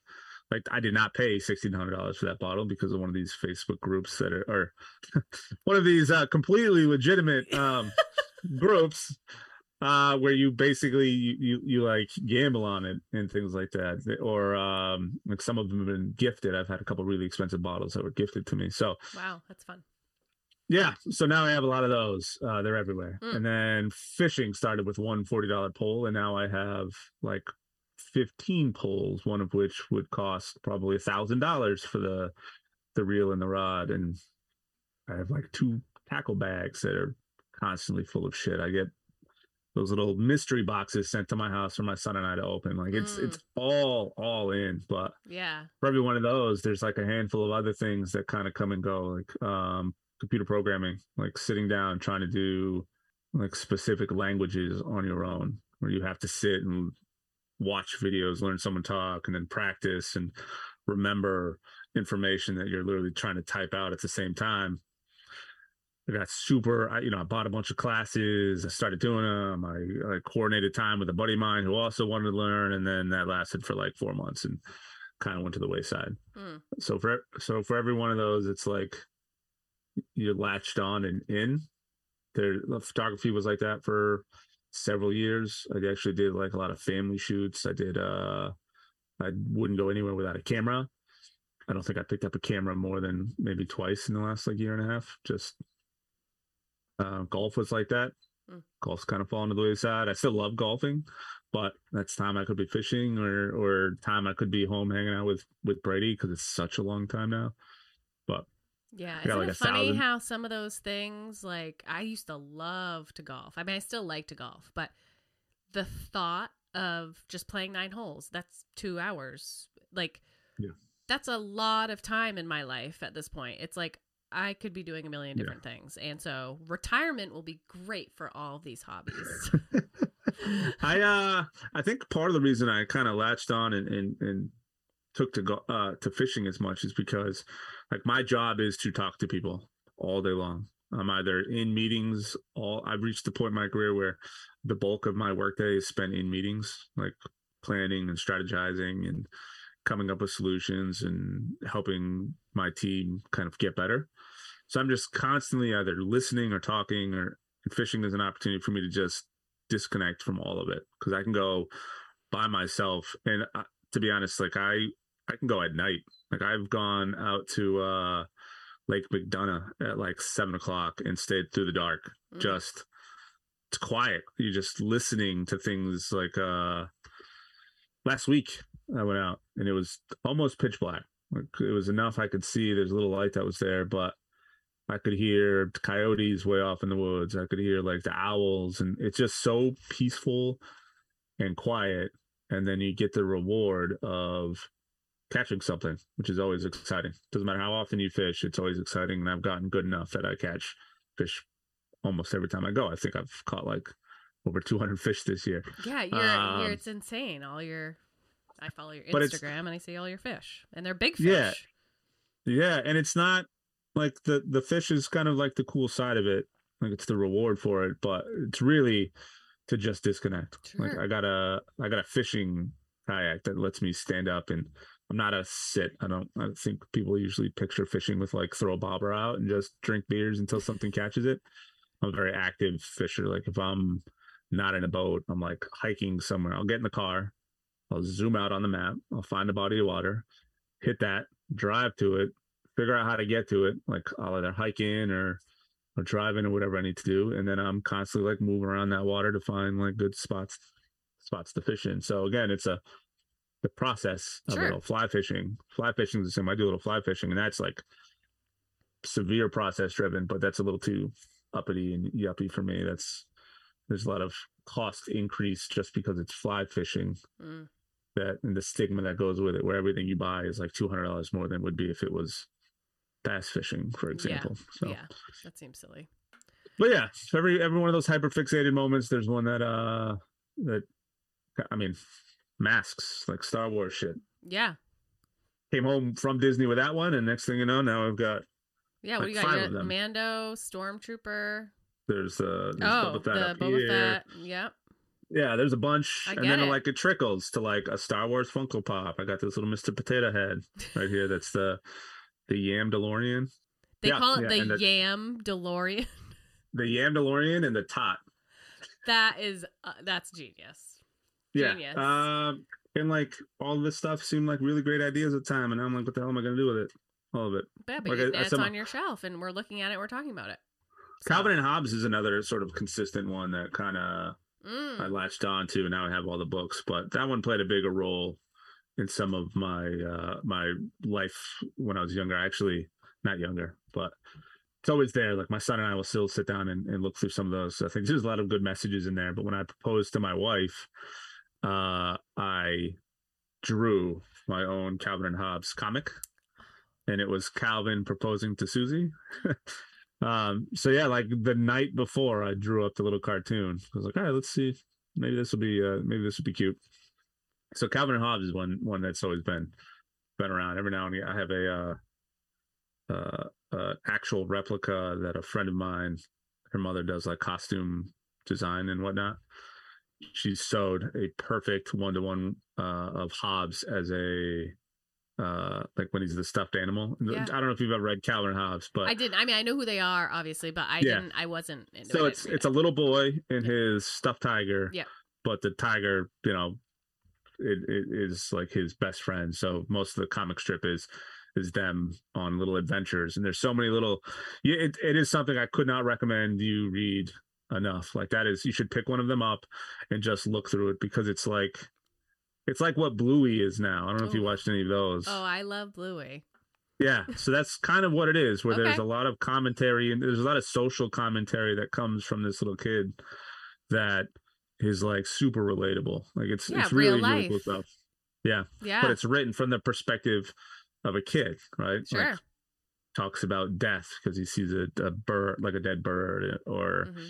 like, I did not pay sixteen hundred dollars for that bottle because of one of these Facebook groups that are, or one of these uh, completely legitimate um, groups uh, where you basically you, you, you like gamble on it and things like that, or um, like some of them have been gifted. I've had a couple really expensive bottles that were gifted to me. So wow, that's fun. Yeah. So now I have a lot of those. Uh, they're everywhere. Mm. And then fishing started with one $40 pole. And now I have like 15 poles, one of which would cost probably a thousand dollars for the, the reel and the rod. And I have like two tackle bags that are constantly full of shit. I get those little mystery boxes sent to my house for my son and I to open. Like it's mm. it's all all in. But yeah, for every one of those, there's like a handful of other things that kind of come and go. Like um computer programming, like sitting down trying to do like specific languages on your own, where you have to sit and watch videos, learn someone talk, and then practice and remember information that you're literally trying to type out at the same time. I got super, I, you know, I bought a bunch of classes. I started doing them. I, I coordinated time with a buddy of mine who also wanted to learn, and then that lasted for like four months and kind of went to the wayside. Mm. So for so for every one of those, it's like you latched on and in. There, the photography was like that for several years. I actually did like a lot of family shoots. I did. uh I wouldn't go anywhere without a camera. I don't think I picked up a camera more than maybe twice in the last like year and a half. Just uh, golf was like that. Mm. Golf's kind of fallen to the wayside. I still love golfing, but that's time I could be fishing or or time I could be home hanging out with with Brady because it's such a long time now. Yeah, isn't like it funny thousand... how some of those things, like I used to love to golf. I mean, I still like to golf, but the thought of just playing nine holes, that's two hours. Like, yeah. that's a lot of time in my life at this point. It's like I could be doing a million different yeah. things. And so retirement will be great for all of these hobbies. I uh I think part of the reason I kind of latched on and, and and took to go uh to fishing as much is because like my job is to talk to people all day long. I'm either in meetings all I've reached the point in my career where the bulk of my workday is spent in meetings, like planning and strategizing and coming up with solutions and helping my team kind of get better. So I'm just constantly either listening or talking or fishing is an opportunity for me to just disconnect from all of it because I can go by myself and uh, to be honest like I I can go at night. Like I've gone out to uh Lake McDonough at like seven o'clock and stayed through the dark. Mm. Just it's quiet. You're just listening to things like uh last week I went out and it was almost pitch black. Like it was enough I could see there's a little light that was there, but I could hear coyotes way off in the woods. I could hear like the owls and it's just so peaceful and quiet. And then you get the reward of catching something, which is always exciting. Doesn't matter how often you fish, it's always exciting. And I've gotten good enough that I catch fish almost every time I go. I think I've caught like over 200 fish this year. Yeah, you're, um, you're it's insane. All your I follow your Instagram and I see all your fish, and they're big fish. Yeah, yeah, and it's not like the the fish is kind of like the cool side of it. Like it's the reward for it, but it's really to just disconnect. Sure. Like I got a I got a fishing kayak that lets me stand up and I'm not a sit. I don't. I think people usually picture fishing with like throw a bobber out and just drink beers until something catches it. I'm a very active fisher. Like if I'm not in a boat, I'm like hiking somewhere. I'll get in the car, I'll zoom out on the map, I'll find a body of water, hit that, drive to it, figure out how to get to it. Like I'll either hike in or or drive in or whatever I need to do. And then I'm constantly like moving around that water to find like good spots spots to fish in. So again, it's a the process of Sure. it all. Fly fishing. Fly fishing is the same. I do a little fly fishing and that's like severe process driven, but that's a little too uppity and yuppie for me. That's there's a lot of cost increase just because it's fly fishing Mm. that and the stigma that goes with it, where everything you buy is like two hundred dollars more than would be if it was bass fishing, for example. So Yeah, that seems silly. but yeah, every every one of those hyper fixated moments, there's one that uh that I mean masks like Star Wars shit. Yeah, Came home from Disney with that one, and next thing you know, now I've got yeah. What Like do you got? five You of got them. Mando, Stormtrooper. there's uh there's Oh, Boba Fett the up Boba here. Fett. Yep. Yeah, there's a bunch, and then it. like it trickles to like a Star Wars Funko Pop. I got this little Mister Potato Head right here. That's the the Yamdalorian, They Yeah, call it yeah, the the- Yamdalorian. the Yamdalorian, and the Tot. that is uh, that's genius. Yeah. Genius. Um, and like all this stuff seemed like really great ideas at the time, and I'm like, what the hell am I gonna do with it? All of it. Yeah, but Like, I- I it's my- on your shelf, and we're looking at it. We're talking about it. So- Calvin and Hobbes is another sort of consistent one that kind of Mm. I latched on to. and Now I have all the books, but that one played a bigger role in some of my uh my life when I was younger. Actually, not younger, but it's always there. Like my son and I will still sit down and, and look through some of those. I think there's a lot of good messages in there. But when I proposed to my wife, uh, I drew my own Calvin and Hobbes comic, and it was Calvin proposing to Susie. um, so yeah, like the night before, I drew up the little cartoon. I was like, all right, let's see, maybe this will be, uh, maybe this will be cute. So Calvin and Hobbes is one one that's always been been around. Every now and again, I have a uh, uh, uh, actual replica that a friend of mine, her mother does like costume design and whatnot. She sewed a perfect one to one of Hobbes as a uh like when he's the stuffed animal. Yeah. I don't know if you've ever read Calvin and Hobbes, but I didn't. I mean, I know who they are, obviously, but I Yeah. didn't. I wasn't. Into so it. it's it's a little boy and Yeah. his stuffed tiger. Yeah. But the tiger, you know, it, it is like his best friend. So most of the comic strip is is them on little adventures, and there's so many little. It, it is something I could not recommend you read enough. Like that is, you should pick one of them up and just look through it because it's like. It's like what Bluey is now. I don't know if you watched any of those. Oh, I love Bluey. Yeah, so that's kind of what it is, where there's a lot of commentary and there's a lot of social commentary that comes from this little kid that is like super relatable. Like it's Yeah, it's really real really cool stuff. Yeah, Yeah. but it's written from the perspective of a kid, right? sure. Like talks about death because he sees a, a bird, like a dead bird, or Mhm.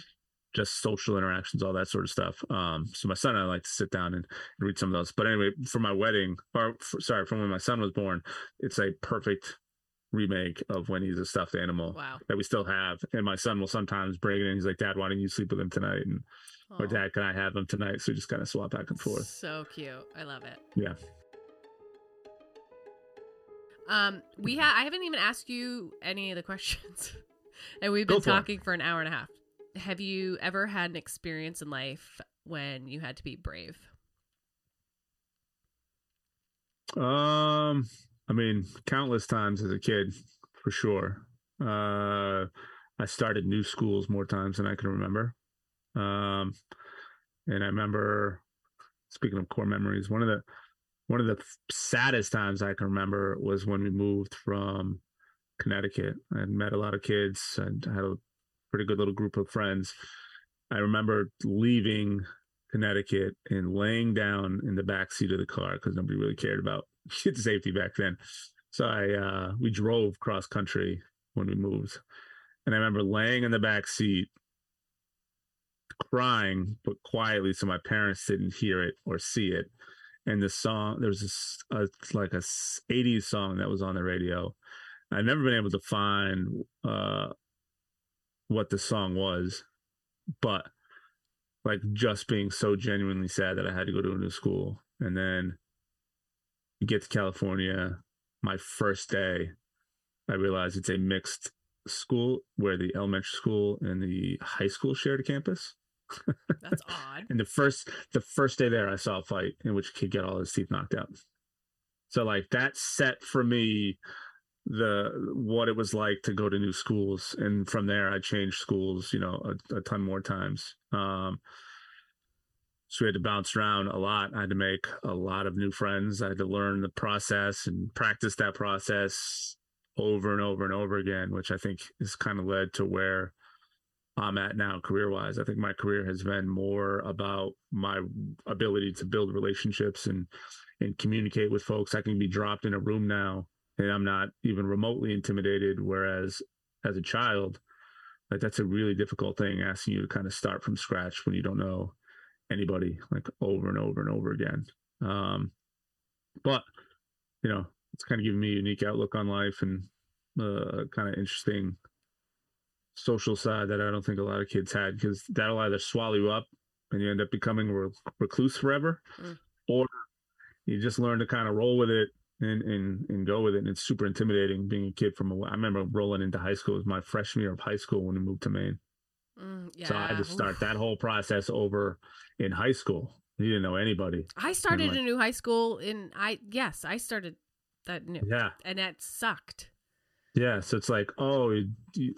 Just social interactions, all that sort of stuff. Um, so my son and I like to sit down and read some of those. But anyway, for my wedding, or for, sorry, from when my son was born, it's a perfect remake of when he's a stuffed animal Wow. that we still have. And my son will sometimes bring it in. He's like, Dad, why don't you sleep with him tonight? And or Dad, can I have him tonight? So we just kind of swap back and forth. So cute. I love it. Yeah. Um, we ha- I haven't even asked you any of the questions, and we've been it. talking for an hour and a half. Have you ever had an experience in life when you had to be brave? Um, I mean, countless times as a kid, for sure. Uh, I started new schools more times than I can remember. Um, and I remember, speaking of core memories, one of the one of the saddest times I can remember was when we moved from Connecticut. I met a lot of kids and had a pretty good little group of friends. I remember leaving Connecticut and laying down in the back seat of the car because nobody really cared about kid safety back then. So I uh we drove cross country when we moved. And I remember laying in the back seat crying but quietly so my parents didn't hear it or see it. And the song there was this like a 80s song that was on the radio. I've never been able to find uh what the song was, but like just being so genuinely sad that I had to go to a new school. And then you get to California, my first day, I realized it's a mixed school where the elementary school and the high school shared a campus. That's odd. and the first the first day there, I saw a fight in which a kid got all his teeth knocked out. So like that set for me the what it was like to go to new schools, and from there I changed schools, you know, a, a ton more times. Um, so we had to bounce around a lot. I had to make a lot of new friends. I had to learn the process and practice that process over and over and over again, which I think has kind of led to where I'm at now career wise. I think my career has been more about my ability to build relationships and and communicate with folks. I can be dropped in a room now and I'm not even remotely intimidated. Whereas as a child, like that's a really difficult thing asking you to kind of start from scratch when you don't know anybody like over and over and over again. Um, but you know, it's kind of giving me a unique outlook on life and uh, kind of interesting social side that I don't think a lot of kids had because that'll either swallow you up and you end up becoming a recluse forever, mm. or you just learn to kind of roll with it and and and go with it. And it's super intimidating being a kid from a. I remember rolling into high school. It was my freshman year of high school when we moved to Maine. Mm, yeah. So I had to start Oof. that whole process over in high school. You didn't know anybody. I started like, a new high school in I yes I started that new yeah and that sucked. Yeah, so it's like oh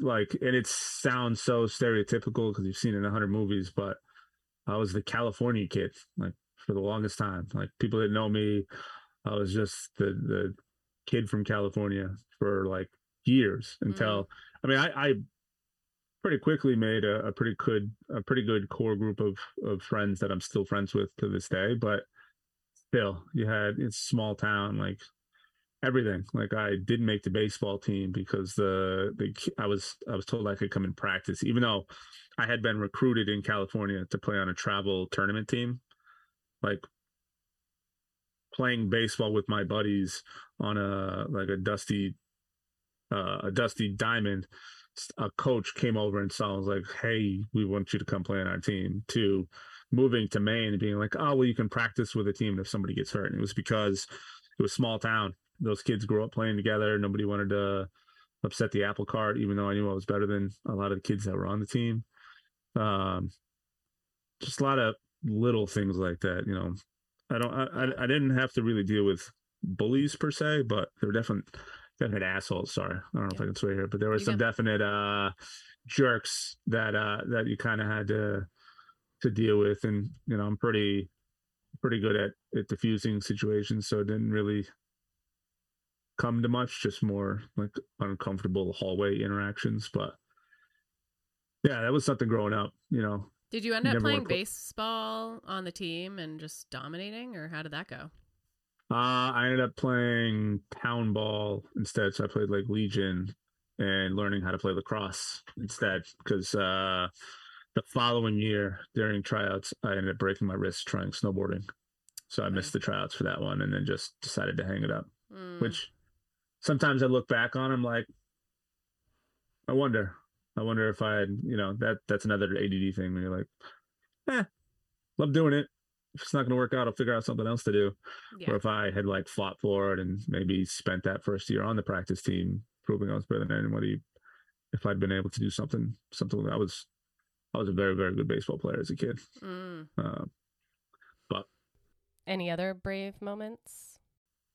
like and it sounds so stereotypical because you've seen it in a hundred movies, but I was the California kid like for the longest time. Like people didn't know me. I was just the the kid from California for like years until mm. I mean I, I pretty quickly made a, a, pretty good a pretty good core group of of friends that I'm still friends with to this day. But still, you had it's small town like everything. Like I didn't make the baseball team because the the I was I was told I could come and practice, even though I had been recruited in California to play on a travel tournament team. Like playing baseball with my buddies on a like a dusty uh, a dusty diamond a coach came over and saw was like hey we want you to come play on our team to moving to maine and being like oh well you can practice with a team if somebody gets hurt. And it was because it was small town. Those kids grew up playing together. Nobody wanted to upset the apple cart even though i knew i was better than a lot of the kids that were on the team. Um just a lot of little things like that you know I don't. I, I didn't have to really deal with bullies per se, but there were definite definite assholes. Sorry, I don't know yeah. if I can swear here, but there were you some definite uh, jerks that uh, that you kind of had to to deal with, and you know, I'm pretty pretty good at at diffusing situations, so it didn't really come to much, just more like uncomfortable hallway interactions. But yeah, that was something growing up, you know, did you end up playing baseball on the team and just dominating, or how did that go? Uh, I ended up playing town ball instead. So I played like Legion and learning how to play lacrosse instead because uh, the following year during tryouts, I ended up breaking my wrist trying snowboarding. So I missed the tryouts for that one and then just decided to hang it up, mm. which sometimes I look back on, I'm like, I wonder I wonder if I had, you know, that that's another ADD thing where you're like, eh, love doing it. If it's not going to work out, I'll figure out something else to do. Yeah. Or if I had like fought for it and maybe spent that first year on the practice team, proving I was better than anybody, if I'd been able to do something, something I was, I was a very, very good baseball player as a kid. Mm. Uh, but any other brave moments?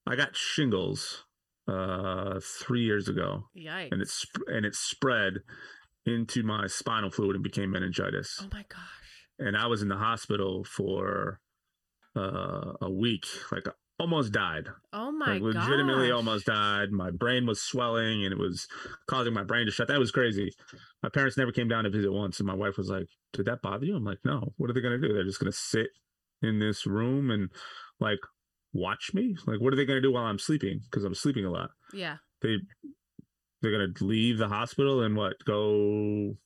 I got shingles uh three years ago Yikes. and it's and it spread into my spinal fluid and became meningitis. Oh my gosh. And I was in the hospital for uh, a week, like almost died. Oh my like, legitimately gosh. almost died. My brain was swelling and it was causing my brain to shut. That was crazy. My parents never came down to visit once. And my wife was like, Did that bother you? I'm like, No. What are they gonna do? They're just gonna sit in this room and like watch me? Like what are they gonna do while I'm sleeping? Because I'm sleeping a lot. Yeah. They they're gonna leave the hospital and what go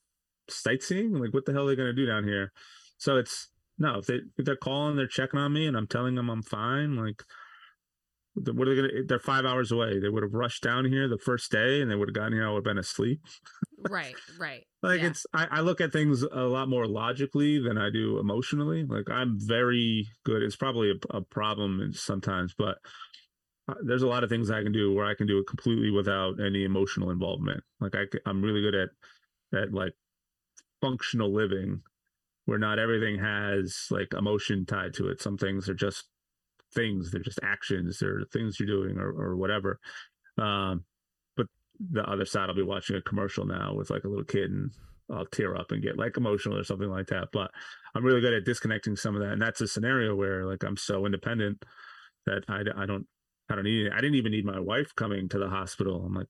sightseeing? Like what the hell are they gonna do down here? So it's no if they if they're calling they're checking on me and i'm telling them i'm fine like what are they gonna they're five hours away they would have rushed down here the first day and they would have gotten here i would have been asleep. Right right. Like yeah. it's I, I look at things a lot more logically than i do emotionally. Like i'm very good it's probably a, a problem sometimes but there's a lot of things I can do where I can do it completely without any emotional involvement. Like I, I'm really good at at like functional living, where not everything has like emotion tied to it. Some things are just things; they're just actions, they're things you're doing or or whatever. Um, but the other side, I'll be watching a commercial now with like a little kid and I'll tear up and get like emotional or something like that. But I'm really good at disconnecting some of that. And that's a scenario where like I'm so independent that I, I don't I don't need. I didn't even need my wife coming to the hospital. I'm like,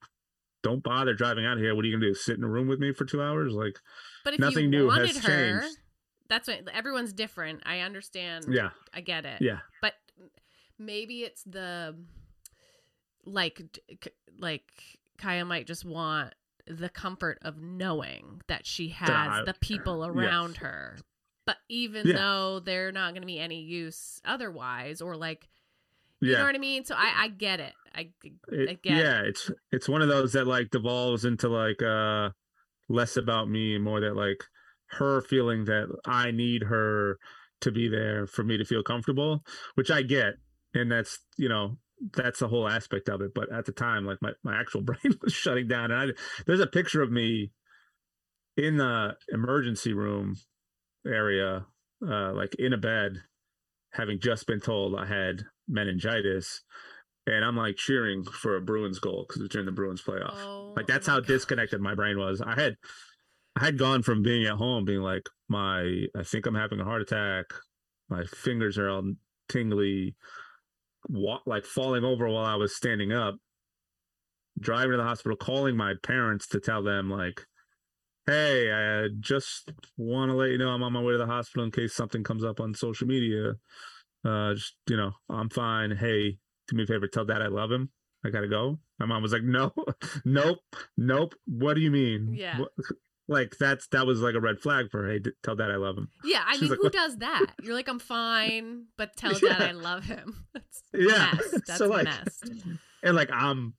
don't bother driving out here. What are you gonna do? Sit in a room with me for two hours? Like but if nothing you new has her, changed. that's what everyone's different. I understand. Yeah. I get it. Yeah. But maybe it's the like like Kaya might just want the comfort of knowing that she has I- the people around her. But even Yeah. though they're not going to be any use otherwise, or like, you know what I mean? So I, I get it. I, I It- get it. yeah, it's it's one of those that like devolves into like uh less about me and more that like her feeling that I need her to be there for me to feel comfortable, which I get. And that's you know, that's the whole aspect of it. But at the time, like my, my actual brain was shutting down. And I there's a picture of me in the emergency room area, uh, like in a bed, having just been told I had meningitis and I'm like cheering for a Bruins goal because it's during the Bruins playoff. Oh, like that's how God. disconnected my brain was. I had I had gone from being at home, being like, my I think I'm having a heart attack. My fingers are all tingly, wa- like falling over while I was standing up. Driving to the hospital, calling my parents to tell them like, "Hey, I uh, just want to let you know I'm on my way to the hospital in case something comes up on social media. Uh, just you know, I'm fine. Hey, do me a favor, tell dad I love him. I gotta go. My mom was like, no, nope, nope. What do you mean? Yeah. What- Like that's that was like a red flag for hey, d- tell dad I love him. Yeah, I She's mean, like, who "What?" does that? You're like, I'm fine, but tell dad I love him. That's Yeah. messed. That's so like, messed. and like I'm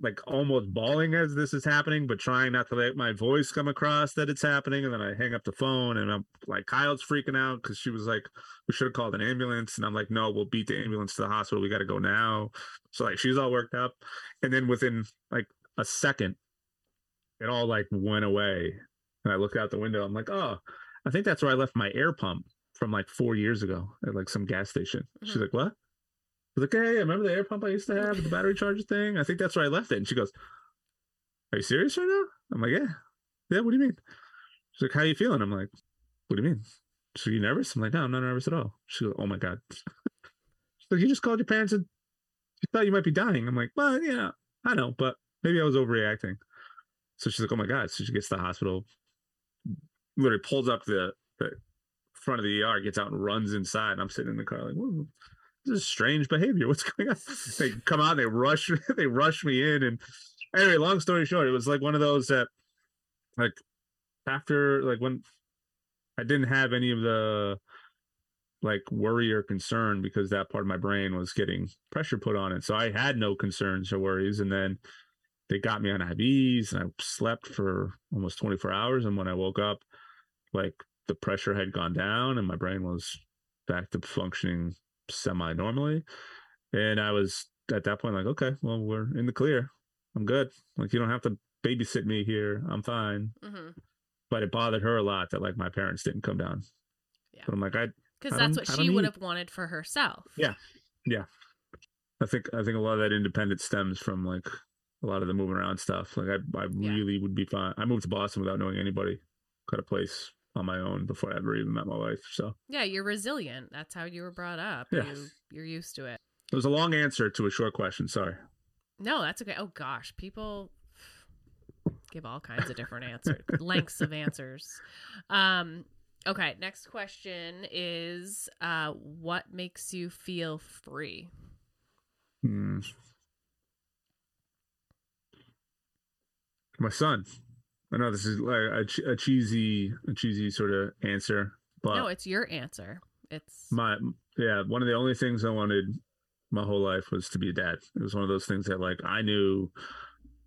like almost bawling as this is happening, but trying not to let my voice come across that it's happening. And then I hang up the phone, and I'm like, Kyle's freaking out because she was like, we should have called an ambulance, and I'm like, no, we'll beat the ambulance to the hospital. We got to go now. So like she's all worked up, and then within like a second, it all like went away. And I looked out the window. I'm like, oh, I think that's where I left my air pump from like four years ago at like some gas station. She's Mhm. like, what? I was like, hey, remember the air pump I used to have the battery charger thing? I think that's where I left it. And she goes, Are you serious right now? I'm like, Yeah. Yeah, what do you mean? She's like, How are you feeling? I'm like, What do you mean? She's like, You nervous? I'm like, No, I'm not nervous at all. She goes, Oh my God. She's like, You just called your parents and you thought you might be dying. I'm like, Well, yeah, I know, but maybe I was overreacting. So she's like, Oh my God. So she gets to the hospital, literally pulls up the, the front of the ER, gets out and runs inside. And I'm sitting in the car like, Whoa, this is strange behavior. What's going on? They come out, they rush, they rush me in, and anyway, long story short, it was like one of those that, like, after like when I didn't have any of the like worry or concern because that part of my brain was getting pressure put on it, so I had no concerns or worries, and then they got me on IVs, and I slept for almost 24 hours, and when I woke up, like the pressure had gone down, and my brain was back to functioning semi normally. And I was at that point like, okay, well, we're in the clear. I'm good. Like, you don't have to babysit me here. I'm fine. hmm But it bothered her a lot that like my parents didn't come down. Yeah. But I'm like, I, Because that's what she would have wanted for herself. Yeah, yeah. I think, I think a lot of that independence stems from like a lot of the moving around stuff. Like, I, I Yeah. really would be fine. I moved to Boston without knowing anybody. Got a place on my own before I ever even met my wife. So Yeah, you're resilient. That's how you were brought up. Yeah. You, you're used to it. it was a long answer to a short question. Sorry. No, that's okay. Oh gosh, people give all kinds of different answers, lengths of answers. Um, okay, next question is uh, what makes you feel free? Hmm. My son. I know this is like a, a cheesy, a cheesy sort of answer, but no, it's your answer. It's my yeah, one of the only things I wanted my whole life was to be a dad. It was one of those things that like I knew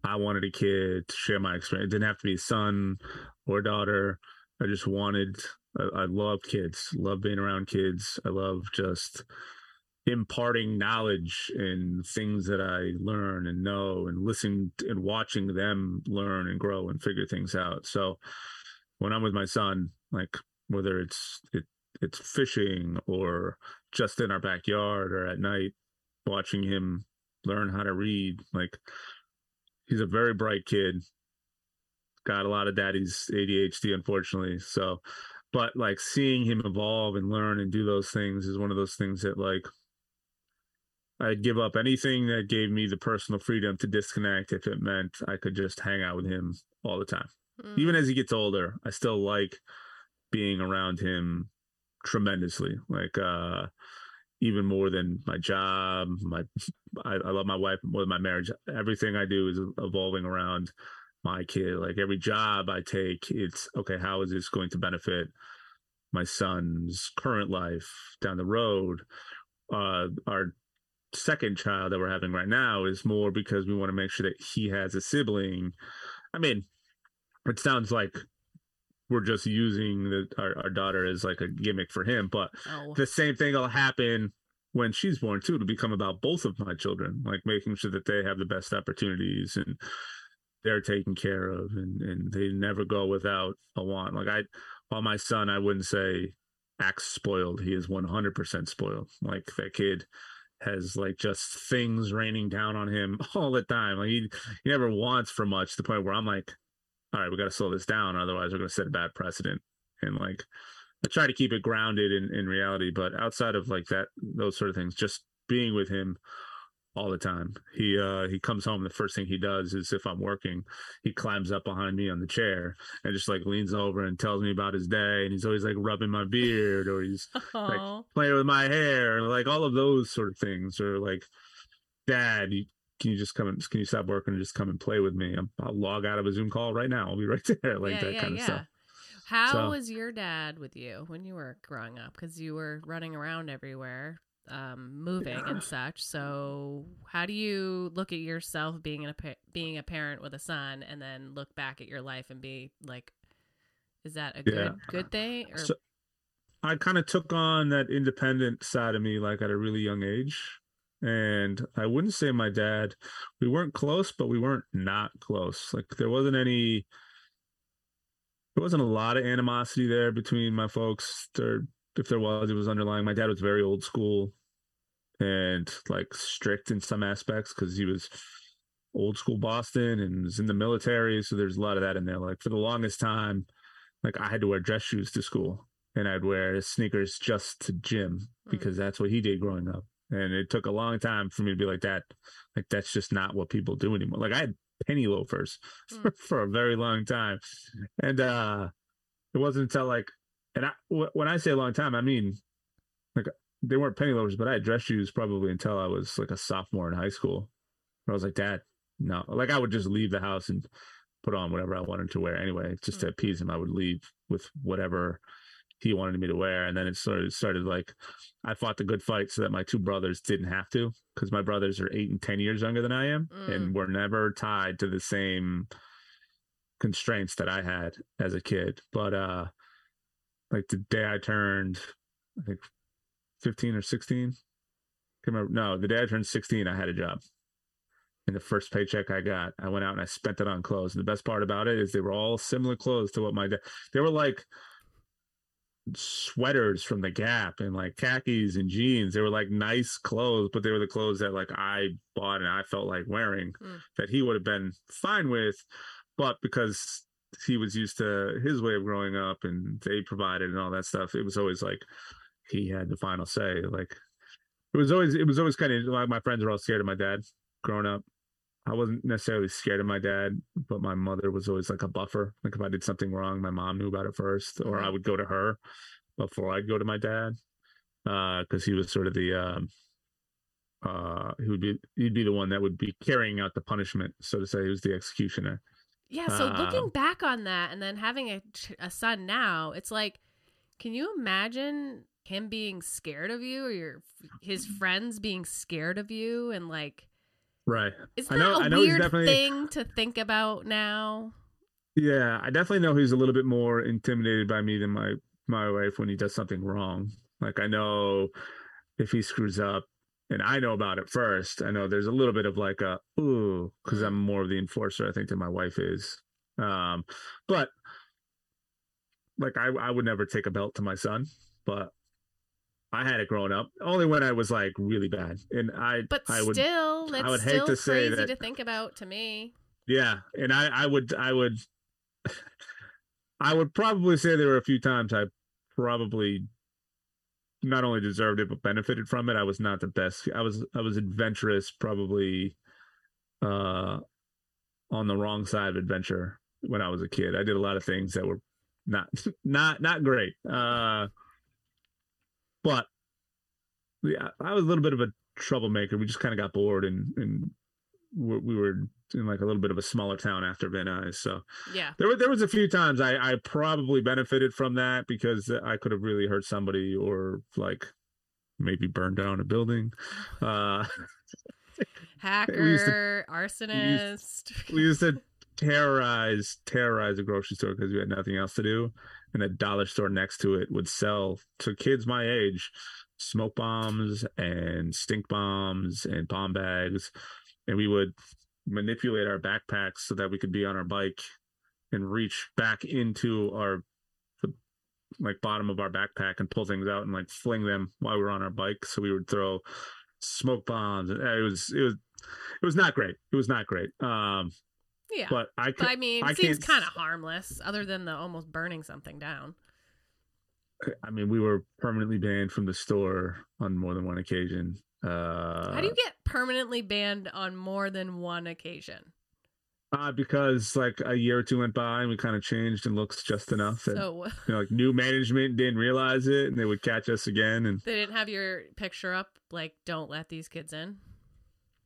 I wanted a kid to share my experience. It didn't have to be a son or daughter. I just wanted. I, I loved kids. Love being around kids. I love just imparting knowledge and things that I learn and know and listen and watching them learn and grow and figure things out. So when I'm with my son, like whether it's it, it's fishing or just in our backyard or at night, watching him learn how to read, like he's a very bright kid. Got a lot of daddy's ADHD, unfortunately. So, but like seeing him evolve and learn and do those things is one of those things that like I'd give up anything that gave me the personal freedom to disconnect if it meant I could just hang out with him all the time. Mm. Even as he gets older, I still like being around him tremendously. Like uh even more than my job, my I, I love my wife more than my marriage. Everything I do is evolving around my kid. Like every job I take, it's okay, how is this going to benefit my son's current life down the road? Uh, our second child that we're having right now is more because we want to make sure that he has a sibling. I mean, it sounds like we're just using the, our, our daughter as like a gimmick for him, but oh. the same thing will happen when she's born too to become about both of my children, like making sure that they have the best opportunities and they're taken care of and, and they never go without a want. Like I, while my son, I wouldn't say acts spoiled. He is 100% spoiled. Like that kid has like just things raining down on him all the time. Like he he never wants for much to the point where I'm like, all right, we got to slow this down, otherwise we're going to set a bad precedent. And like, I try to keep it grounded in in reality, but outside of like that, those sort of things, just being with him all the time. He uh he comes home the first thing he does is if I'm working, he climbs up behind me on the chair and just like leans over and tells me about his day and he's always like rubbing my beard or he's like playing with my hair and like all of those sort of things or like dad you, can you just come and can you stop working and just come and play with me? i will log out of a Zoom call right now. I'll be right there, like yeah, that yeah, kind of yeah. stuff. How so, was your dad with you when you were growing up? Because you were running around everywhere um, moving yeah. and such. So, how do you look at yourself being a being a parent with a son, and then look back at your life and be like, is that a yeah. good good thing? Or... So, I kind of took on that independent side of me like at a really young age. And I wouldn't say my dad, we weren't close, but we weren't not close. Like there wasn't any, there wasn't a lot of animosity there between my folks. There if there was, it was underlying. My dad was very old school and like strict in some aspects because he was old school Boston and was in the military. So there's a lot of that in there. Like for the longest time, like I had to wear dress shoes to school and I'd wear sneakers just to gym hmm. because that's what he did growing up. And it took a long time for me to be like that. Like that's just not what people do anymore. Like I had penny loafers for, for a very long time. And uh it wasn't until like and I, when I say a long time, I mean like they weren't penny loafers, but I had dress shoes probably until I was like a sophomore in high school. I was like, Dad, no. Like I would just leave the house and put on whatever I wanted to wear anyway, just to hmm. appease him. I would leave with whatever he wanted me to wear. And then it sort of started like I fought the good fight so that my two brothers didn't have to, because my brothers are eight and ten years younger than I am, mm. and we're never tied to the same constraints that I had as a kid. But uh like the day I turned, I think 15 or 16. Can't Remember, no, the day I turned 16, I had a job. And the first paycheck I got, I went out and I spent it on clothes. And the best part about it is they were all similar clothes to what my dad, they were like sweaters from the Gap and like khakis and jeans. They were like nice clothes, but they were the clothes that like I bought and I felt like wearing mm. that he would have been fine with. But because he was used to his way of growing up and they provided and all that stuff. It was always like he had the final say. Like it was always it was always kind of like my friends were all scared of my dad growing up. I wasn't necessarily scared of my dad, but my mother was always like a buffer. Like if I did something wrong, my mom knew about it first, or I would go to her before I'd go to my dad, because uh, he was sort of the um, uh, he would be he'd be the one that would be carrying out the punishment, so to say. He was the executioner. Yeah. So looking um, back on that and then having a, a son now, it's like, can you imagine him being scared of you or your his mm-hmm. friends being scared of you and like right. is that know, a weird definitely... thing to think about now? Yeah i definitely know he's a little bit more intimidated by me than my my wife when he does something wrong. Like i know if he screws up and I know about it first. I know there's a little bit of like a ooh because I'm more of the enforcer, I think, than my wife is. Um, but like I, I would never take a belt to my son, but I had it growing up. Only when I was like really bad, and I, But I would, still, that's would hate still to say crazy that- to think about to me. yeah, and I, I would, I would, I would probably say there were a few times I probably not only deserved it but benefited from it. I was not the best. I was, I was adventurous, probably, uh, on the wrong side of adventure when I was a kid. I did a lot of things that were not, not, not great. Uh, but yeah, I was a little bit of a troublemaker. We just kind of got bored and and we we were in like a little bit of a smaller town after Van Nuys. So Yeah. there were there was a few times I I probably benefited from that because I could have really hurt somebody or like maybe burned down a building. Uh, Hacker, arsonist. we used to terrorize terrorize a grocery store because we had nothing else to do and a dollar store next to it would sell to kids my age smoke bombs and stink bombs and bomb bags and we would manipulate our backpacks so that we could be on our bike and reach back into our like bottom of our backpack and pull things out and like fling them while we were on our bike so we would throw smoke bombs and it was it was it was not great it was not great um yeah. but I But I mean, I it seems kind of harmless, other than the almost burning something down. I mean, we were permanently banned from the store on more than one occasion. Uh, How do you get permanently banned on more than one occasion? Uh, because like a year or two went by and we kind of changed and looks just enough that So you know, like new management didn't realize it and they would catch us again and they didn't have your picture up, like "Don't let these kids in."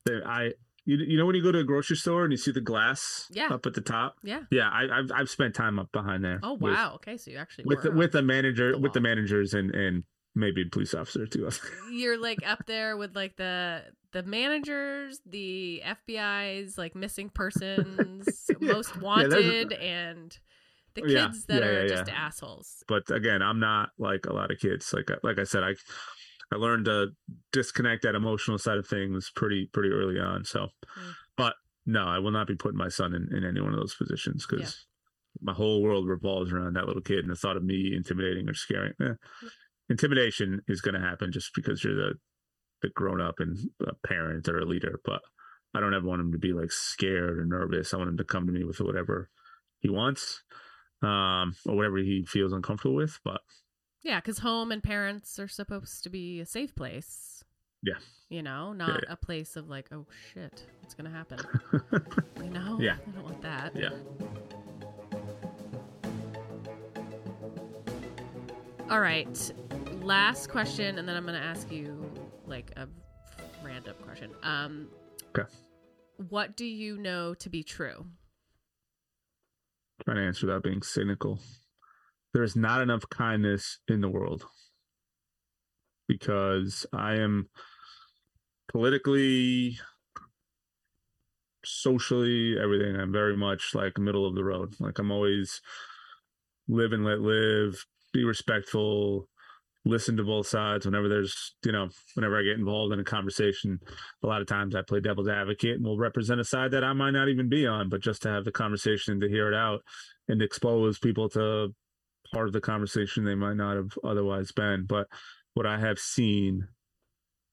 they, I you, you know when you go to a grocery store and you see the glass Yeah. up at the top Yeah. yeah I, I've I've spent time up behind there Oh with- wow. okay, so you actually with were the, with the manager the with the managers and and maybe a police officer too you're like up there with like the the managers, the FBI's like missing persons, Yeah. most Yeah, wanted, and the kids Yeah. that Yeah, are yeah, just yeah. assholes. but again i'm not like a lot of kids like like i said i i learned to disconnect that emotional side of things pretty pretty early on so Mm. but no i will not be putting my son in, in any one of those positions because my whole world revolves around that little kid and the thought of me intimidating or scaring eh. Intimidation is going to happen just because you're the the grown up and a parent or a leader but i don't ever want him to be like scared or nervous i want him to come to me with whatever he wants um or whatever he feels uncomfortable with but Yeah, because home and parents are supposed to be a safe place. Yeah. You know, not a place of like, oh shit, what's gonna happen? You know? Yeah. I don't want that. yeah All right. Last question, and then I'm gonna ask you like a random question. Um Okay. What do you know to be true? trying to answer without being cynical there is not enough kindness in the world because i am politically socially everything i'm very much like middle of the road like i'm always live and let live be respectful listen to both sides whenever there's you know whenever i get involved in a conversation. A lot of times i play devil's advocate and will represent a side that i might not even be on but just to have the conversation to hear it out and expose people to part of the conversation they might not have otherwise been. But what i have seen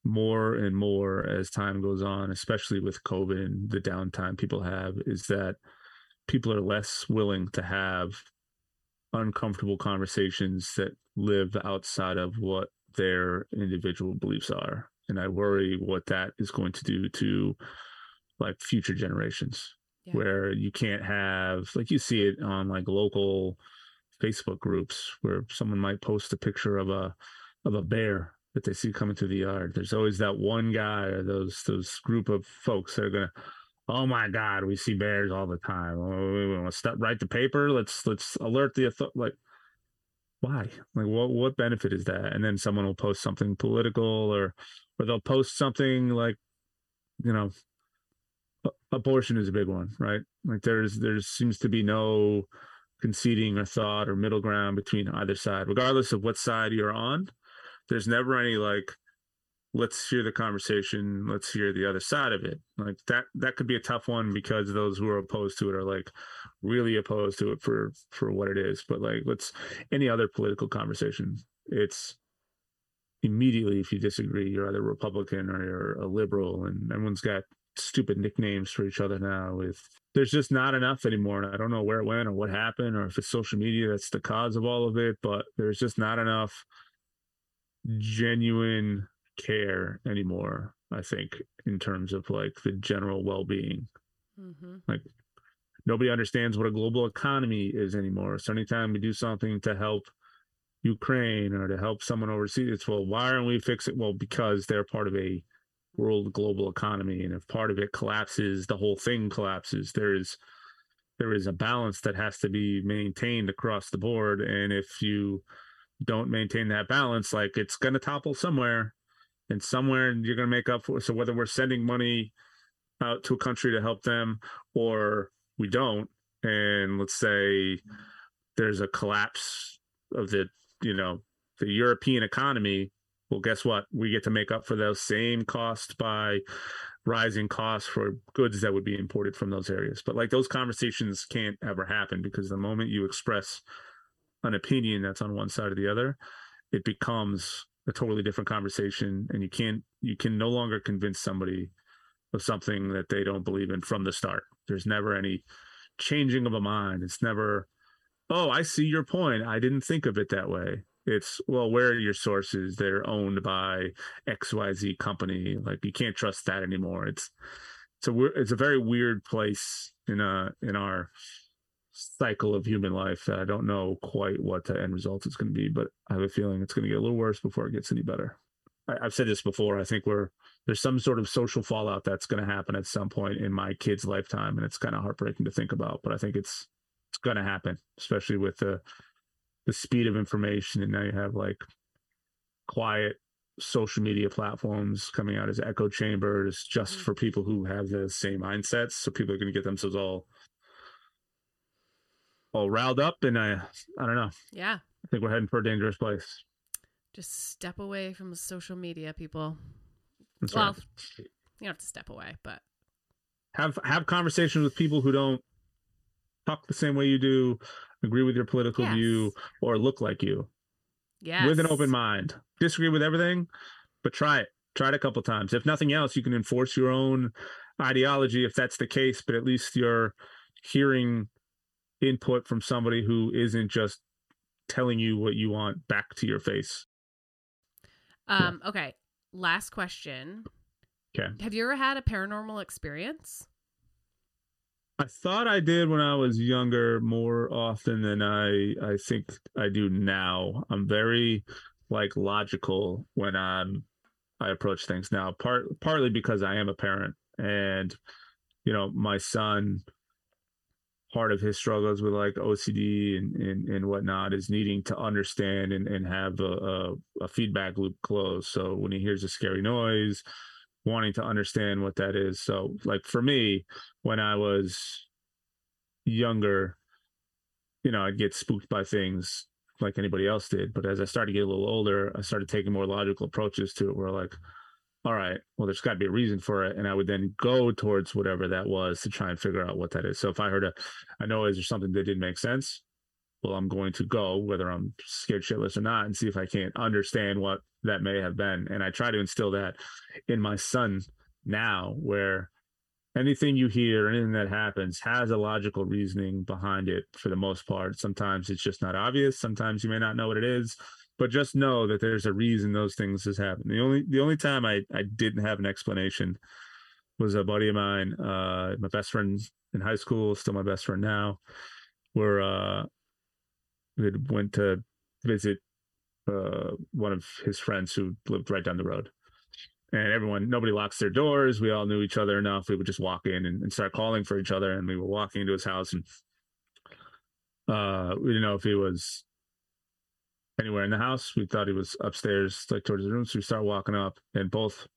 more and more as time goes on especially with covid and the downtime people have is that people are less willing to have uncomfortable conversations that live outside of what their individual beliefs are. And i worry what that is going to do to like future generations. Yeah. where you can't have like you see it on like local facebook groups where someone might post a picture of a of a bear that they see coming through the yard. There's always that one guy or those those group of folks that are gonna oh my god we see bears all the time. Oh, we want to step write the paper? Let's let's alert the author like why? Like what what benefit is that? And then someone will post something political or or they'll post something like you know abortion is a big one right? Like there's there seems to be no conceding or thought or middle ground between either side. Regardless of what side you're on there's never any like let's hear the conversation let's hear the other side of it. Like that that could be a tough one because those who are opposed to it are like really opposed to it for for what it is. But like let's any other political conversation it's immediately if you disagree you're either republican or you're a liberal and everyone's got stupid nicknames for each other now with there's just not enough anymore. And i don't know where it went or what happened or if it's social media that's the cause of all of it but there's just not enough genuine care anymore i think in terms of like the general well-being. Mm-hmm. like nobody understands what a global economy is anymore. So anytime we do something to help ukraine or to help someone overseas it's well why aren't we fixing well because they're part of a world global economy and if part of it collapses the whole thing collapses. There is there is a balance that has to be maintained across the board and if you don't maintain that balance like it's going to topple somewhere and somewhere you're going to make up for so whether we're sending money out to a country to help them or we don't and let's say there's a collapse of the you know the european economy well guess what? We get to make up for those same costs by rising costs for goods that would be imported from those areas. But like those conversations can't ever happen because the moment you express an opinion that's on one side or the other it becomes a totally different conversation and you can't you can no longer convince somebody of something that they don't believe in from the start. There's never any changing of a mind. It's never oh i see your point. I didn't think of it that way. It's well where are your sources? They're owned by xyz company. Like you can't trust that anymore. It's it's a it's a very weird place in a in our cycle of human life that I don't know quite what the end result is going to be, but I have a feeling it's going to get a little worse before it gets any better. I, have said this before. I think we're there's some sort of social fallout that's going to happen at some point in my kid's lifetime, and it's kind of heartbreaking to think about. But I think it's it's going to happen, especially with the the speed of information, and now you have like quiet social media platforms coming out as echo chambers just mm-hmm. for people who have the same mindsets. So people are going to get themselves all all riled up, and I I don't know. Yeah, I think we're heading for a dangerous place. Just step away from social media, people. That's well, right. you don't have to step away, but have have conversations with people who don't talk the same way you do, agree with your political yes. view, or look like you. Yeah, with an open mind. Disagree with everything, but try it. Try it a couple times. If nothing else, you can enforce your own ideology if that's the case. But at least you're hearing input from somebody who isn't just telling you what you want back to your face. Um, yeah. okay. Last question. Okay. Have you ever had a paranormal experience? I thought I did when I was younger more often than I I think I do now. I'm very like logical when I'm I approach things now. Part partly because I am a parent and you know, my son part of his struggles with like OCD and, and, and whatnot is needing to understand and, and have a, a, a feedback loop closed. So when he hears a scary noise, wanting to understand what that is. So like for me, when I was younger, you know, I'd get spooked by things like anybody else did. But as I started to get a little older, I started taking more logical approaches to it where like, all right, well, there's got to be a reason for it. And I would then go towards whatever that was to try and figure out what that is. So if I heard a, a noise or something that didn't make sense, well, I'm going to go, whether I'm scared shitless or not, and see if I can't understand what that may have been. And I try to instill that in my son now, where anything you hear, anything that happens has a logical reasoning behind it for the most part. Sometimes it's just not obvious. Sometimes you may not know what it is but just know that there's a reason those things has happened. The only the only time I I didn't have an explanation was a buddy of mine, uh, my best friend in high school, still my best friend now. Where uh, we went to visit uh, one of his friends who lived right down the road. And everyone, nobody locks their doors. We all knew each other enough. We would just walk in and, and start calling for each other. And we were walking into his house, and uh, we didn't know if he was anywhere in the house. We thought he was upstairs, like towards the room. So we start walking up, and both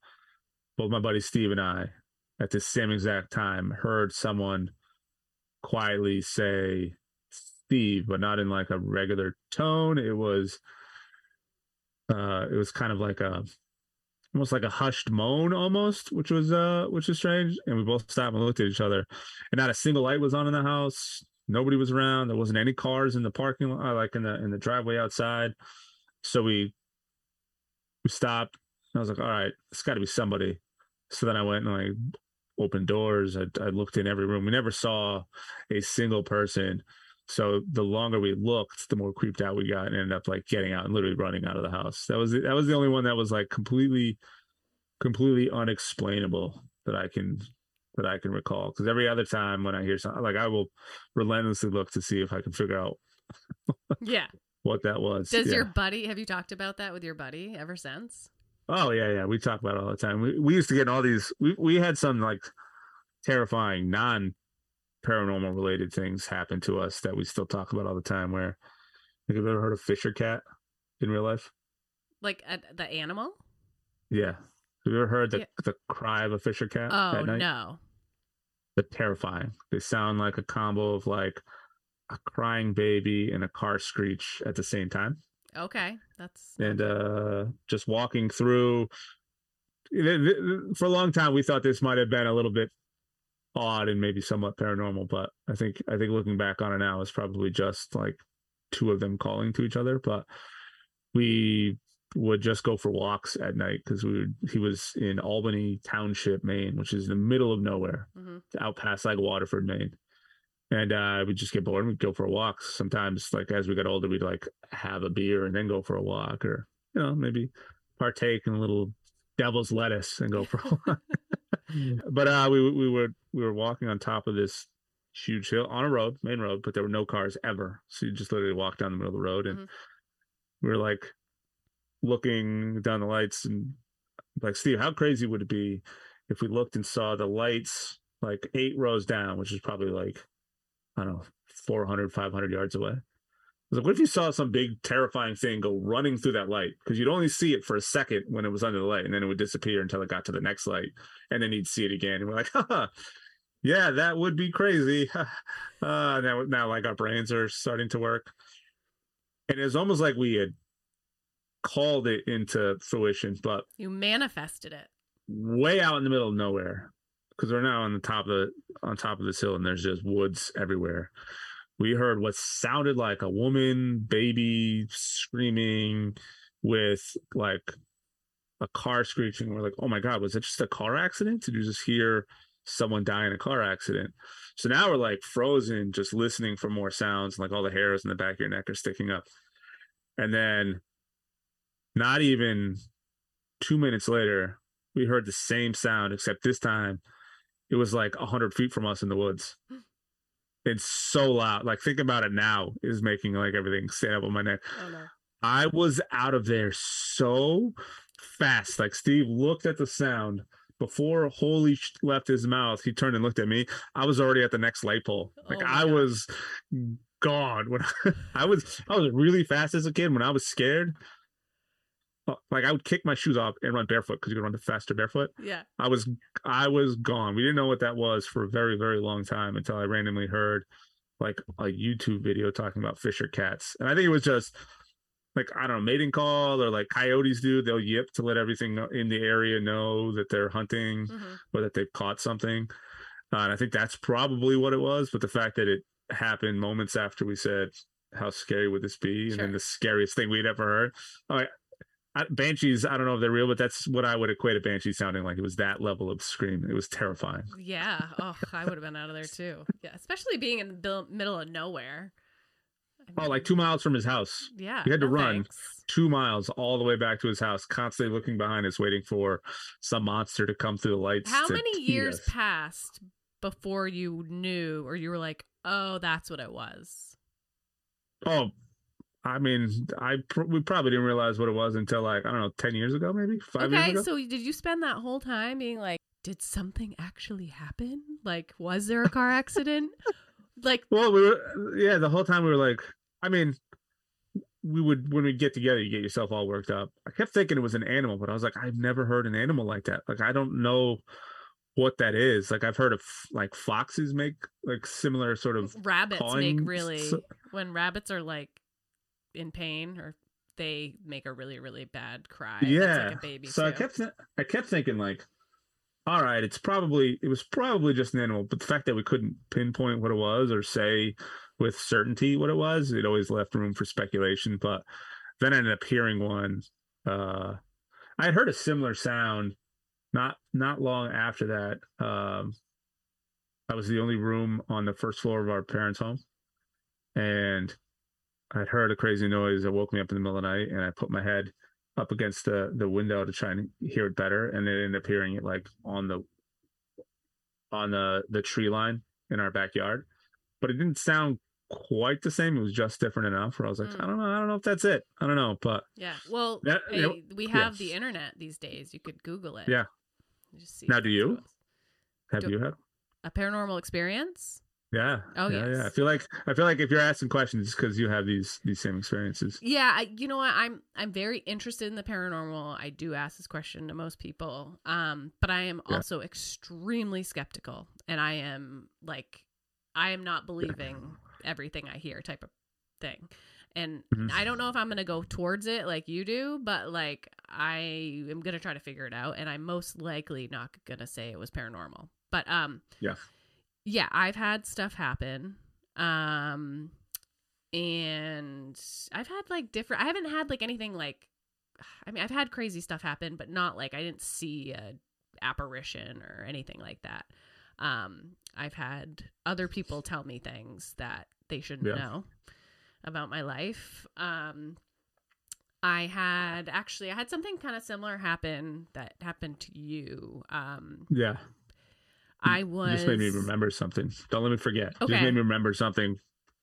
both my buddy Steve and I, at the same exact time, heard someone quietly say Steve, but not in like a regular tone. It was uh it was kind of like a almost like a hushed moan almost, which was uh which was strange. And we both stopped and looked at each other. And not a single light was on in the house. Nobody was around. There wasn't any cars in the parking lot, like in the in the driveway outside. So we we stopped. I was like, all right, it's got to be somebody. So then I went and like opened doors. I, I looked in every room. We never saw a single person. So the longer we looked, the more creeped out we got, and ended up like getting out and literally running out of the house. That was that was the only one that was like completely, completely unexplainable that I can that I can recall. Because every other time when I hear something, like I will relentlessly look to see if I can figure out. yeah. What that was. Does yeah. your buddy have you talked about that with your buddy ever since? Oh yeah, yeah. We talk about it all the time. We we used to get all these. We we had some like terrifying non paranormal related things happen to us that we still talk about all the time. Where like, have you ever heard of Fisher Cat in real life? Like uh, the animal? Yeah. Have you ever heard the Yeah. the cry of a Fisher cat? Oh at night? no. They're terrifying. They sound like a combo of like a crying baby and a car screech at the same time. Okay, that's and uh just walking through for a long time we thought this might have been a little bit odd and maybe somewhat paranormal but i think i think looking back on it now it's probably just like two of them calling to each other but we would just go for walks at night because we would he was in albany township maine which is in the middle of nowhere Mhm. out past like waterford maine and uh we'd just get bored and we'd go for walks sometimes like as we got older we'd like have a beer and then go for a walk or you know maybe partake in a little devil's lettuce and go for a walk but uh we we were we were walking on top of this huge hill on a road main road but there were no cars ever so you just literally walk down the middle of the road and Mhm. we were like looking down the lights and like steve how crazy would it be if we looked and saw the lights like eight rows down which is probably like I don't know, 400, 500 yards away. Like, what if you saw some big terrifying thing go running through that light? Because you'd only see it for a second when it was under the light, and then it would disappear until it got to the next light, and then you'd see it again. And we're like, Haha, yeah, that would be crazy. uh, now, now, like our brains are starting to work, and it's almost like we had called it into fruition, but you manifested it. way out in the middle of nowhere because we're now on the top of the on top of this hill and there's just woods everywhere. We heard what sounded like a woman baby screaming with like a car screeching. We're like oh my god was it just a car accident? Did you just hear someone die in a car accident? So now we're like frozen just listening for more sounds and like all the hairs in the back of your neck are sticking up. And then not even two minutes later we heard the same sound except this time it was like a hundred feet from us in the woods. It's so loud. Like think about it now is making like everything stand up on my neck. Oh no. I was out of there so fast. Like Steve looked at the sound before Holy left his mouth. He turned and looked at me. I was already at the next light pole. Oh, like Oh I God. was gone when I was. I was really fast as a kid. When I was scared, like I would kick my shoes off and run barefoot because you could run faster barefoot. Yeah. I was I was gone. We didn't know what that was for a very very long time until I randomly heard like a YouTube video talking about Fisher cats, and I think it was just like I don't know mating call or like coyotes do. They'll yip to let everything in the area know that they're hunting hmm or that they've caught something. Uh, and I think that's probably what it was. But the fact that it happened moments after we said, "How scary would this be?" and then the scariest thing we'd ever heard. All right. I, banshees, I don't know if they're real, but that's what I would equate a banshee sounding like. It was that level of scream. It was terrifying. Yeah. Oh, I would have been out of there too. Yeah, especially being in the middle of nowhere. I Oh, like two miles from his house. Yeah. he had to no run. thanks. Two miles all the way back to his house, constantly looking behind us, waiting for some monster to come through the lights. How many years us. passed before you knew or you were like, oh, that's what it was? Oh, I mean, I pr- we probably didn't realize what it was until like I don't know, ten years ago, maybe five okay, years ago. so did you spend that whole time being like, did something actually happen? Like, was there a car accident? like, Well, we were yeah. The whole time we were like, I mean, we would when we get together, you get yourself all worked up. I kept thinking it was an animal, but I was like, I've never heard an animal like that. Like, I don't know what that is. Like, I've heard of like foxes make like similar sort of rabbits make really so- when rabbits are like in pain or they make a really really bad cry. yeah. Like a baby. so I kept th- I kept thinking like, all right, it's probably it was probably just an animal, but the fact that we couldn't pinpoint what it was or say with certainty what it was, it always left room for speculation. But then I ended up hearing one. Uh, I had heard a similar sound not not long after that. Um, I was the only room on the first floor of our parents' home, and I'd heard a crazy noise that woke me up in the middle of the night, and I put my head up against the the window to try and hear it better, and then ended up hearing it like on the on the the tree line in our backyard, but it didn't sound quite the same. It was just different enough where I was like, Mm. I don't know, I don't know if that's it. I don't know, but Yeah. Well, That- hey, you know, we have the internet these days. You could Google it. Yeah. Just see Now, do you? it have Do- you had? a paranormal experience? Yeah. Oh, yeah, yeah. I feel like I feel like if you're asking questions, it's because you have these these same experiences. Yeah, I, you know what? I'm I'm very interested in the paranormal. I do ask this question to most people, um, but I am Yeah. also extremely skeptical, and I am like, I am not believing everything I hear, type of thing. And Mhm. I don't know if I'm gonna go towards it like you do, but like I am gonna try to figure it out, and I'm most likely not gonna say it was paranormal. But um, Yeah. Yeah, I've had stuff happen. Um and I've had like different I haven't had like anything like I mean, I've had crazy stuff happen, but not like I didn't see a apparition or anything like that. Um I've had other people tell me things that they shouldn't Yeah. know about my life. Um I had actually I had something kind of similar happen that happened to you. Um Yeah. I You was just made me remember something. Don't let me forget. Okay. Just made me remember something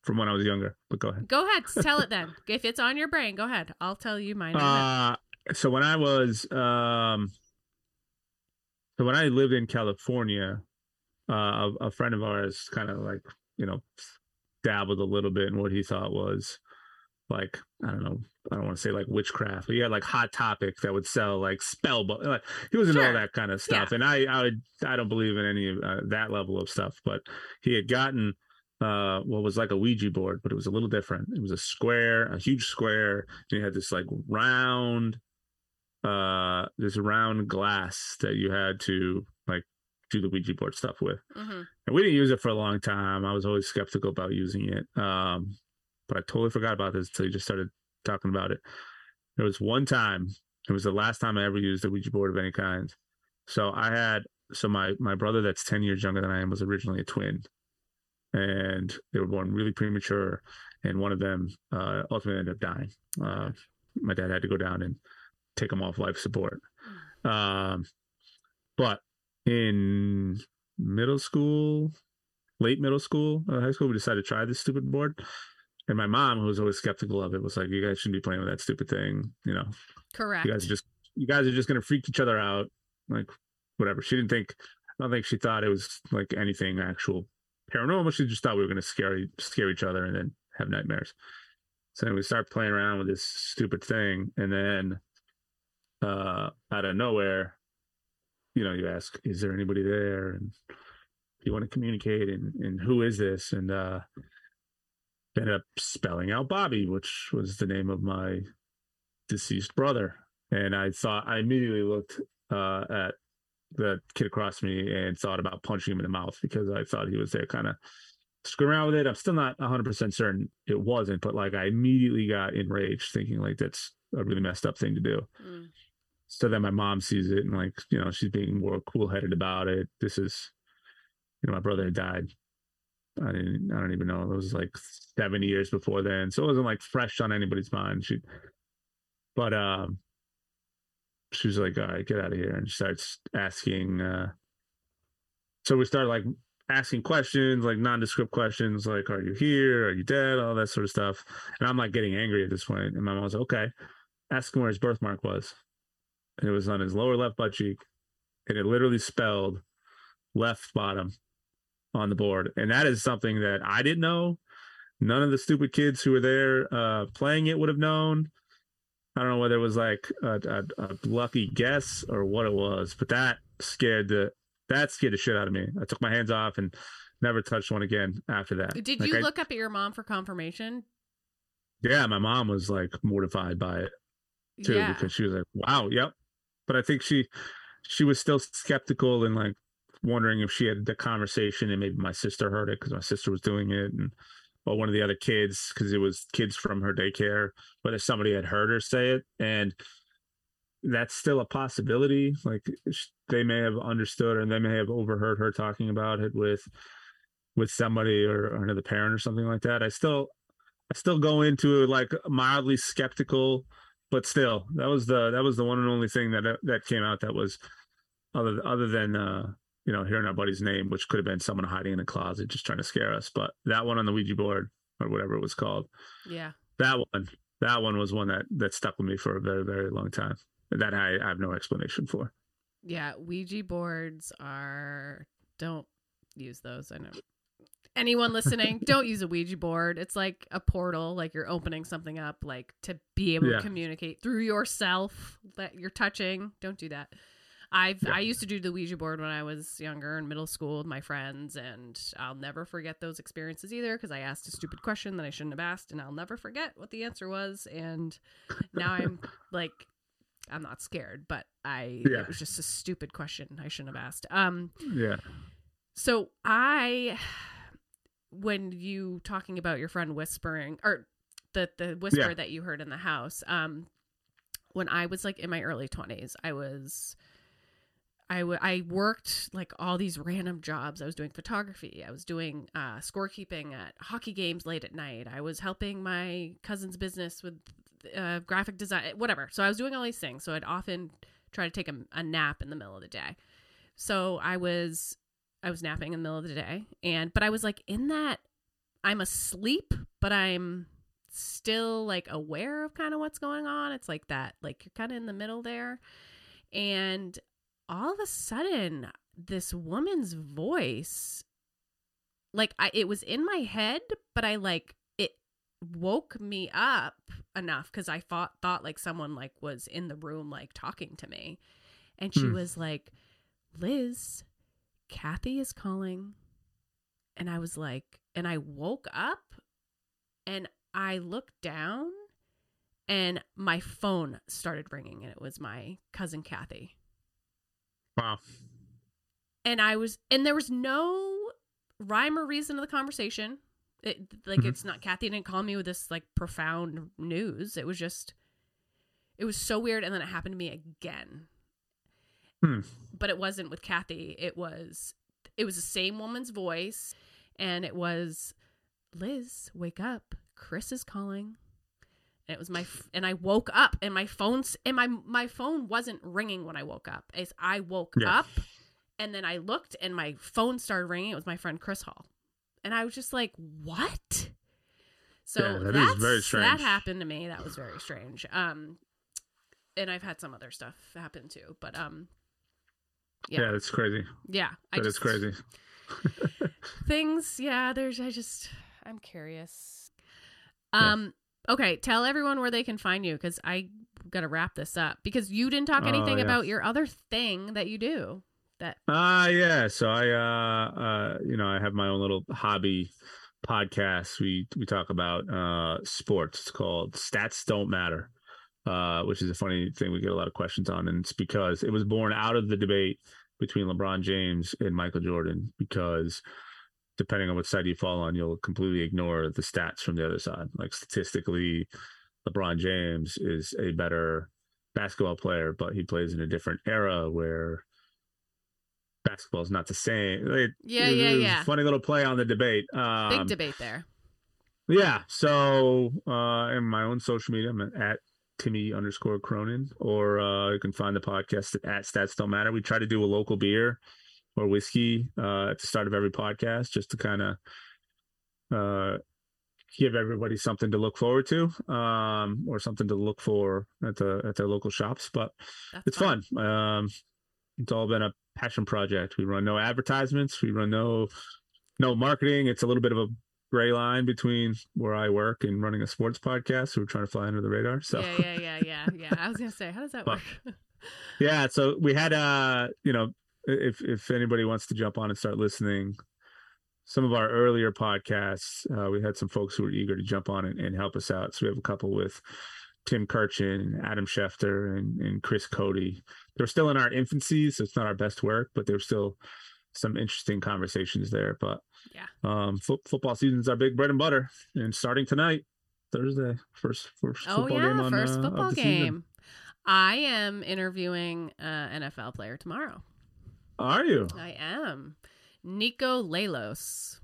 from when I was younger. But go ahead. Go ahead, tell it then. If it's on your brain, go ahead. I'll tell you mine. in. Uh, so when I was, um, so when I lived in California, uh, a, a friend of ours kind of like, you know, dabbled a little bit in what he thought was like, I don't know, I don't want to say like witchcraft, but he had like Hot Topic that would sell like spell book. Like, he was into all that kind of stuff, and I, I would, I don't believe in any of uh, that level of stuff. But he had gotten uh what was like a Ouija board, but it was a little different. It was a square, a huge square, and you had this like round uh this round glass that you had to like do the Ouija board stuff with. Mhm. And we didn't use it for a long time. I was always skeptical about using it. Um but I totally forgot about this until you just started talking about it. There was one time, it was the last time I ever used a Ouija board of any kind. So I had so my my brother that's 10 years younger than I am was originally a twin. And they were born really premature and one of them uh ultimately ended up dying. Uh my dad had to go down and take him off life support. Um, but in middle school, late middle school, uh, high school, we decided to try this stupid board. And my mom, who was always skeptical of it, was like, "You guys shouldn't be playing with that stupid thing. You know, Correct. you guys are just you guys are just gonna freak each other out. Like, whatever." She didn't think. I don't think she thought it was like anything actual paranormal. She just thought we were gonna scare scare each other and then have nightmares. So we start playing around with this stupid thing, and then uh out of nowhere, you know, you ask, "Is there anybody there?" and you want to communicate, and and who is this? And uh ended up spelling out Bobby, which was the name of my deceased brother. And I thought I immediately looked uh at the kid across me and thought about punching him in the mouth because I thought he was there kind of screwing around with it. I'm still not 100% certain it wasn't, but like I immediately got enraged thinking like that's a really messed up thing to do. Mm. So then my mom sees it and like, you know, she's being more cool headed about it. This is, you know, my brother died. I didn't, I don't even know. It was like seven years before then. So it wasn't like fresh on anybody's mind. She, but, um, she was like, all right, get out of here. And she starts asking, uh, so we start like asking questions, like nondescript questions, like, are you here? Are you dead? All that sort of stuff. And I'm like getting angry at this point. And my mom was like, okay, ask him where his birthmark was. And it was on his lower left butt cheek. And it literally spelled left bottom on the board. And that is something that I didn't know. None of the stupid kids who were there uh, playing it would have known. I don't know whether it was like a, a, a lucky guess or what it was, but that scared the that scared the shit out of me. I took my hands off and never touched one again after that. Did Like, you I- look up at your mom for confirmation? Yeah, my mom was like mortified by it too yeah. because she was like, "Wow, yep." But I think she she was still skeptical and like wondering if she had the conversation and maybe my sister heard it because my sister was doing it and or one of the other kids because it was kids from her daycare, whether somebody had heard her say it and that's still a possibility. Like they may have understood and they may have overheard her talking about it with with somebody or, or another parent or something like that. I still I still go into like mildly skeptical, but still that was the that was the one and only thing that that came out that was other other than uh you know hearing our buddy's name, which could have been someone hiding in a closet just trying to scare us. But that one on the Ouija board or whatever it was called, Yeah. that one that one was one that that stuck with me for a very very long time. That I, I have no explanation for. Yeah. Ouija boards are don't use those. I know. Anyone listening, don't use a Ouija board. It's like a portal, like you're opening something up, like to be able Yeah. to communicate through yourself that you're touching. Don't do that. I've Yeah. I used to do the Ouija board when I was younger in middle school with my friends, and I'll never forget those experiences either because I asked a stupid question that I shouldn't have asked, and I'll never forget what the answer was. And now I'm like, I'm not scared, but I Yeah. it was just a stupid question I shouldn't have asked. Um, Yeah. so I, when you talking about your friend whispering or the the whisper Yeah. that you heard in the house, um, when I was like in my early twenties, I was. I, w- I worked like all these random jobs. I was doing photography. I was doing uh, scorekeeping at hockey games late at night. I was helping my cousin's business with uh, graphic design, whatever. So I was doing all these things. So I'd often try to take a, a nap in the middle of the day. So I was I was napping in the middle of the day and but I was like in that I'm asleep but I'm still like aware of kind of what's going on. It's like that like you're kind of in the middle there. And all of a sudden this woman's voice like I it was in my head but I like it woke me up enough cuz I thought thought like someone like was in the room like talking to me. And she Hmm. was like Liz, Kathy is calling. And I was like, and I woke up and I looked down and my phone started ringing and it was my cousin Kathy. Wow. And I was, and there was no rhyme or reason to the conversation. It, like, Mhm. it's not, Kathy didn't call me with this like profound news. It was just, it was so weird. And then it happened to me again. Hmm. but it wasn't with Kathy. It was it was the same woman's voice and it was Liz, wake up. Chris is calling. And it was my f- and I woke up and my phone's and my my phone wasn't ringing when I woke up. As I woke Yeah. up and then I looked and my phone started ringing. It was my friend Chris Hall. And I was just like, "What?" So Yeah, that is that's very strange. that happened to me. That was very strange. Um and I've had some other stuff happen too, but um Yeah, Yeah. that's crazy. yeah, I That is crazy. things. Yeah, there's. I just. I'm curious. Um. Okay, tell everyone where they can find you because I gotta wrap this up because you didn't talk Oh, anything yeah. about your other thing that you do. That Uh yeah. So I uh uh you know, I have my own little hobby podcast. We we talk about uh sports. It's called Stats Don't Matter. Uh, which is a funny thing we get a lot of questions on, and it's because it was born out of the debate between LeBron James and Michael Jordan, because depending on what side you fall on, you'll completely ignore the stats from the other side. Like statistically, LeBron James is a better basketball player, but he plays in a different era where basketball is not the same. It- Yeah, it yeah, a yeah. Funny little play on the debate. Um, big debate there. yeah. So uh in my own social media, I'm at Timmy underscore Cronin, or uh you can find the podcast at Stats Don't Matter. We try to do a local beer or whiskey uh at the start of every podcast just to kind of uh give everybody something to look forward to um or something to look for at the at their local shops but That's it's fun. Um, it's all been a passion project. We run no advertisements. We run no no marketing. It's a little bit of a gray line between where I work and running a sports podcast. So we're trying to fly under the radar. So Yeah, yeah, yeah, yeah, yeah. I was gonna say, how does that work? yeah. So we had uh, you know, if if anybody wants to jump on and start listening, some of our earlier podcasts, uh, we had some folks who were eager to jump on and, and, help us out. So we have a couple with Tim Kurkjian, Adam Schefter, and, and Chris Cody. They're still in our infancy, so it's not our best work, but there's still some interesting conversations there. But yeah, um, fo- football season's our big bread and butter, and starting tonight, Thursday, first first oh, football yeah, game on first uh, football the game. season. I am interviewing an NFL player tomorrow. Are you? I am. Niko Lalos.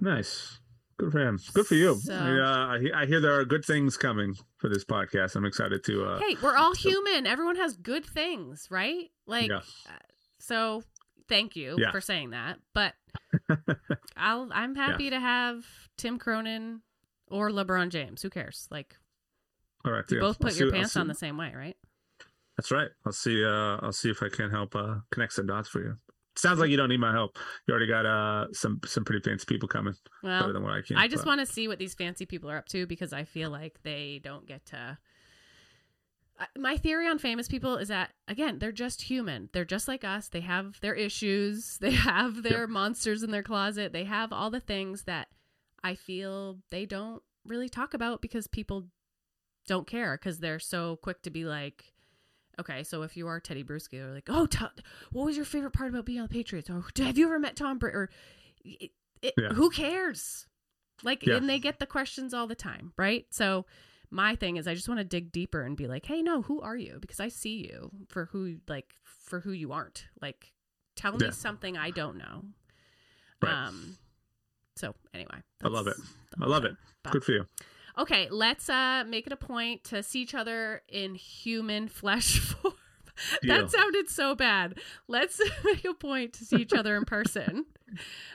Nice. Good for him. Good for you. So- I, uh, I, hear there are good things coming for this podcast. I'm excited to. Uh, Hey, we're all human. Everyone has good things, right? Like, Yeah. uh, so thank you Yeah. for saying that. But I'll, I'm happy to have Tim Cronin or LeBron James. Who cares? Like, All right. you yeah. both I'll put see- your pants on the same way, right? That's right. I'll see. Uh, I'll see if I can help uh, connect some dots for you. Sounds like you don't need my help. You already got uh, some some pretty fancy people coming. better Well, than what I can. I just want to see what these fancy people are up to because I feel like they don't get to. My theory on famous people is that again, they're just human. They're just like us. They have their issues. They have their monsters in their closet. They have all the things that I feel they don't really talk about because people don't care because they're so quick to be like, okay, so if you are Tedy Bruschi, they're like, oh, t- what was your favorite part about being on the Patriots? Or have you ever met Tom Brady? Or it, it, Yeah. who cares? Like, Yeah. and they get the questions all the time, right? So my thing is, I just want to dig deeper and be like, hey, no, who are you? Because I see you for who, like, for who you aren't. Like, tell me Yeah. something I don't know. Right. Um. So anyway, I love it. I love it. But- Good for you. Okay, let's uh make it a point to see each other in human flesh form. Deal. that sounded so bad. Let's make a point to see each other in person.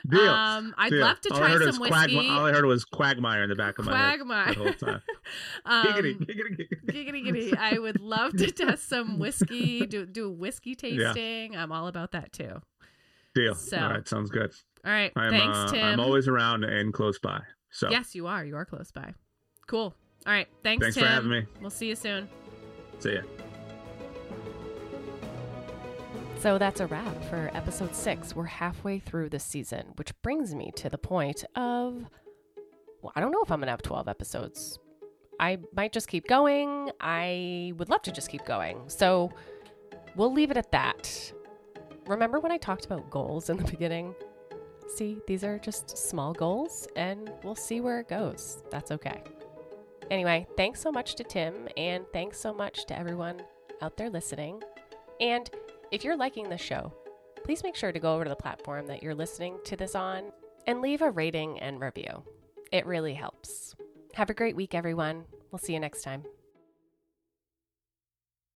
Deal. Um, I'd Deal. love to try some whiskey. Quagmi- all I heard was Quagmire in the back of my head Quagmire. the whole time. um, giggity, giggity, giggity. giggity, giggity. I would love to test some whiskey. Do do a whiskey Yeah. tasting. I'm all about that too. Deal. So- all right, sounds good. All right, I'm, thanks, uh, Tim. I'm always around and close by. So Yes, you are. You are close by. Cool. All right, thanks, thanks Tim. for having me. We'll see you soon. See ya. So that's a wrap for episode six. We're halfway through this season, which brings me to the point of well, I don't know if I'm going to have 12 episodes. I might just keep going. I would love to just keep going. So we'll leave it at that. Remember when I talked about goals in the beginning? See, these are just small goals, and we'll see where it goes. That's okay. Anyway, thanks so much to Tim, and thanks so much to everyone out there listening. And if you're liking the show, please make sure to go over to the platform that you're listening to this on and leave a rating and review. It really helps. Have a great week, everyone. We'll see you next time.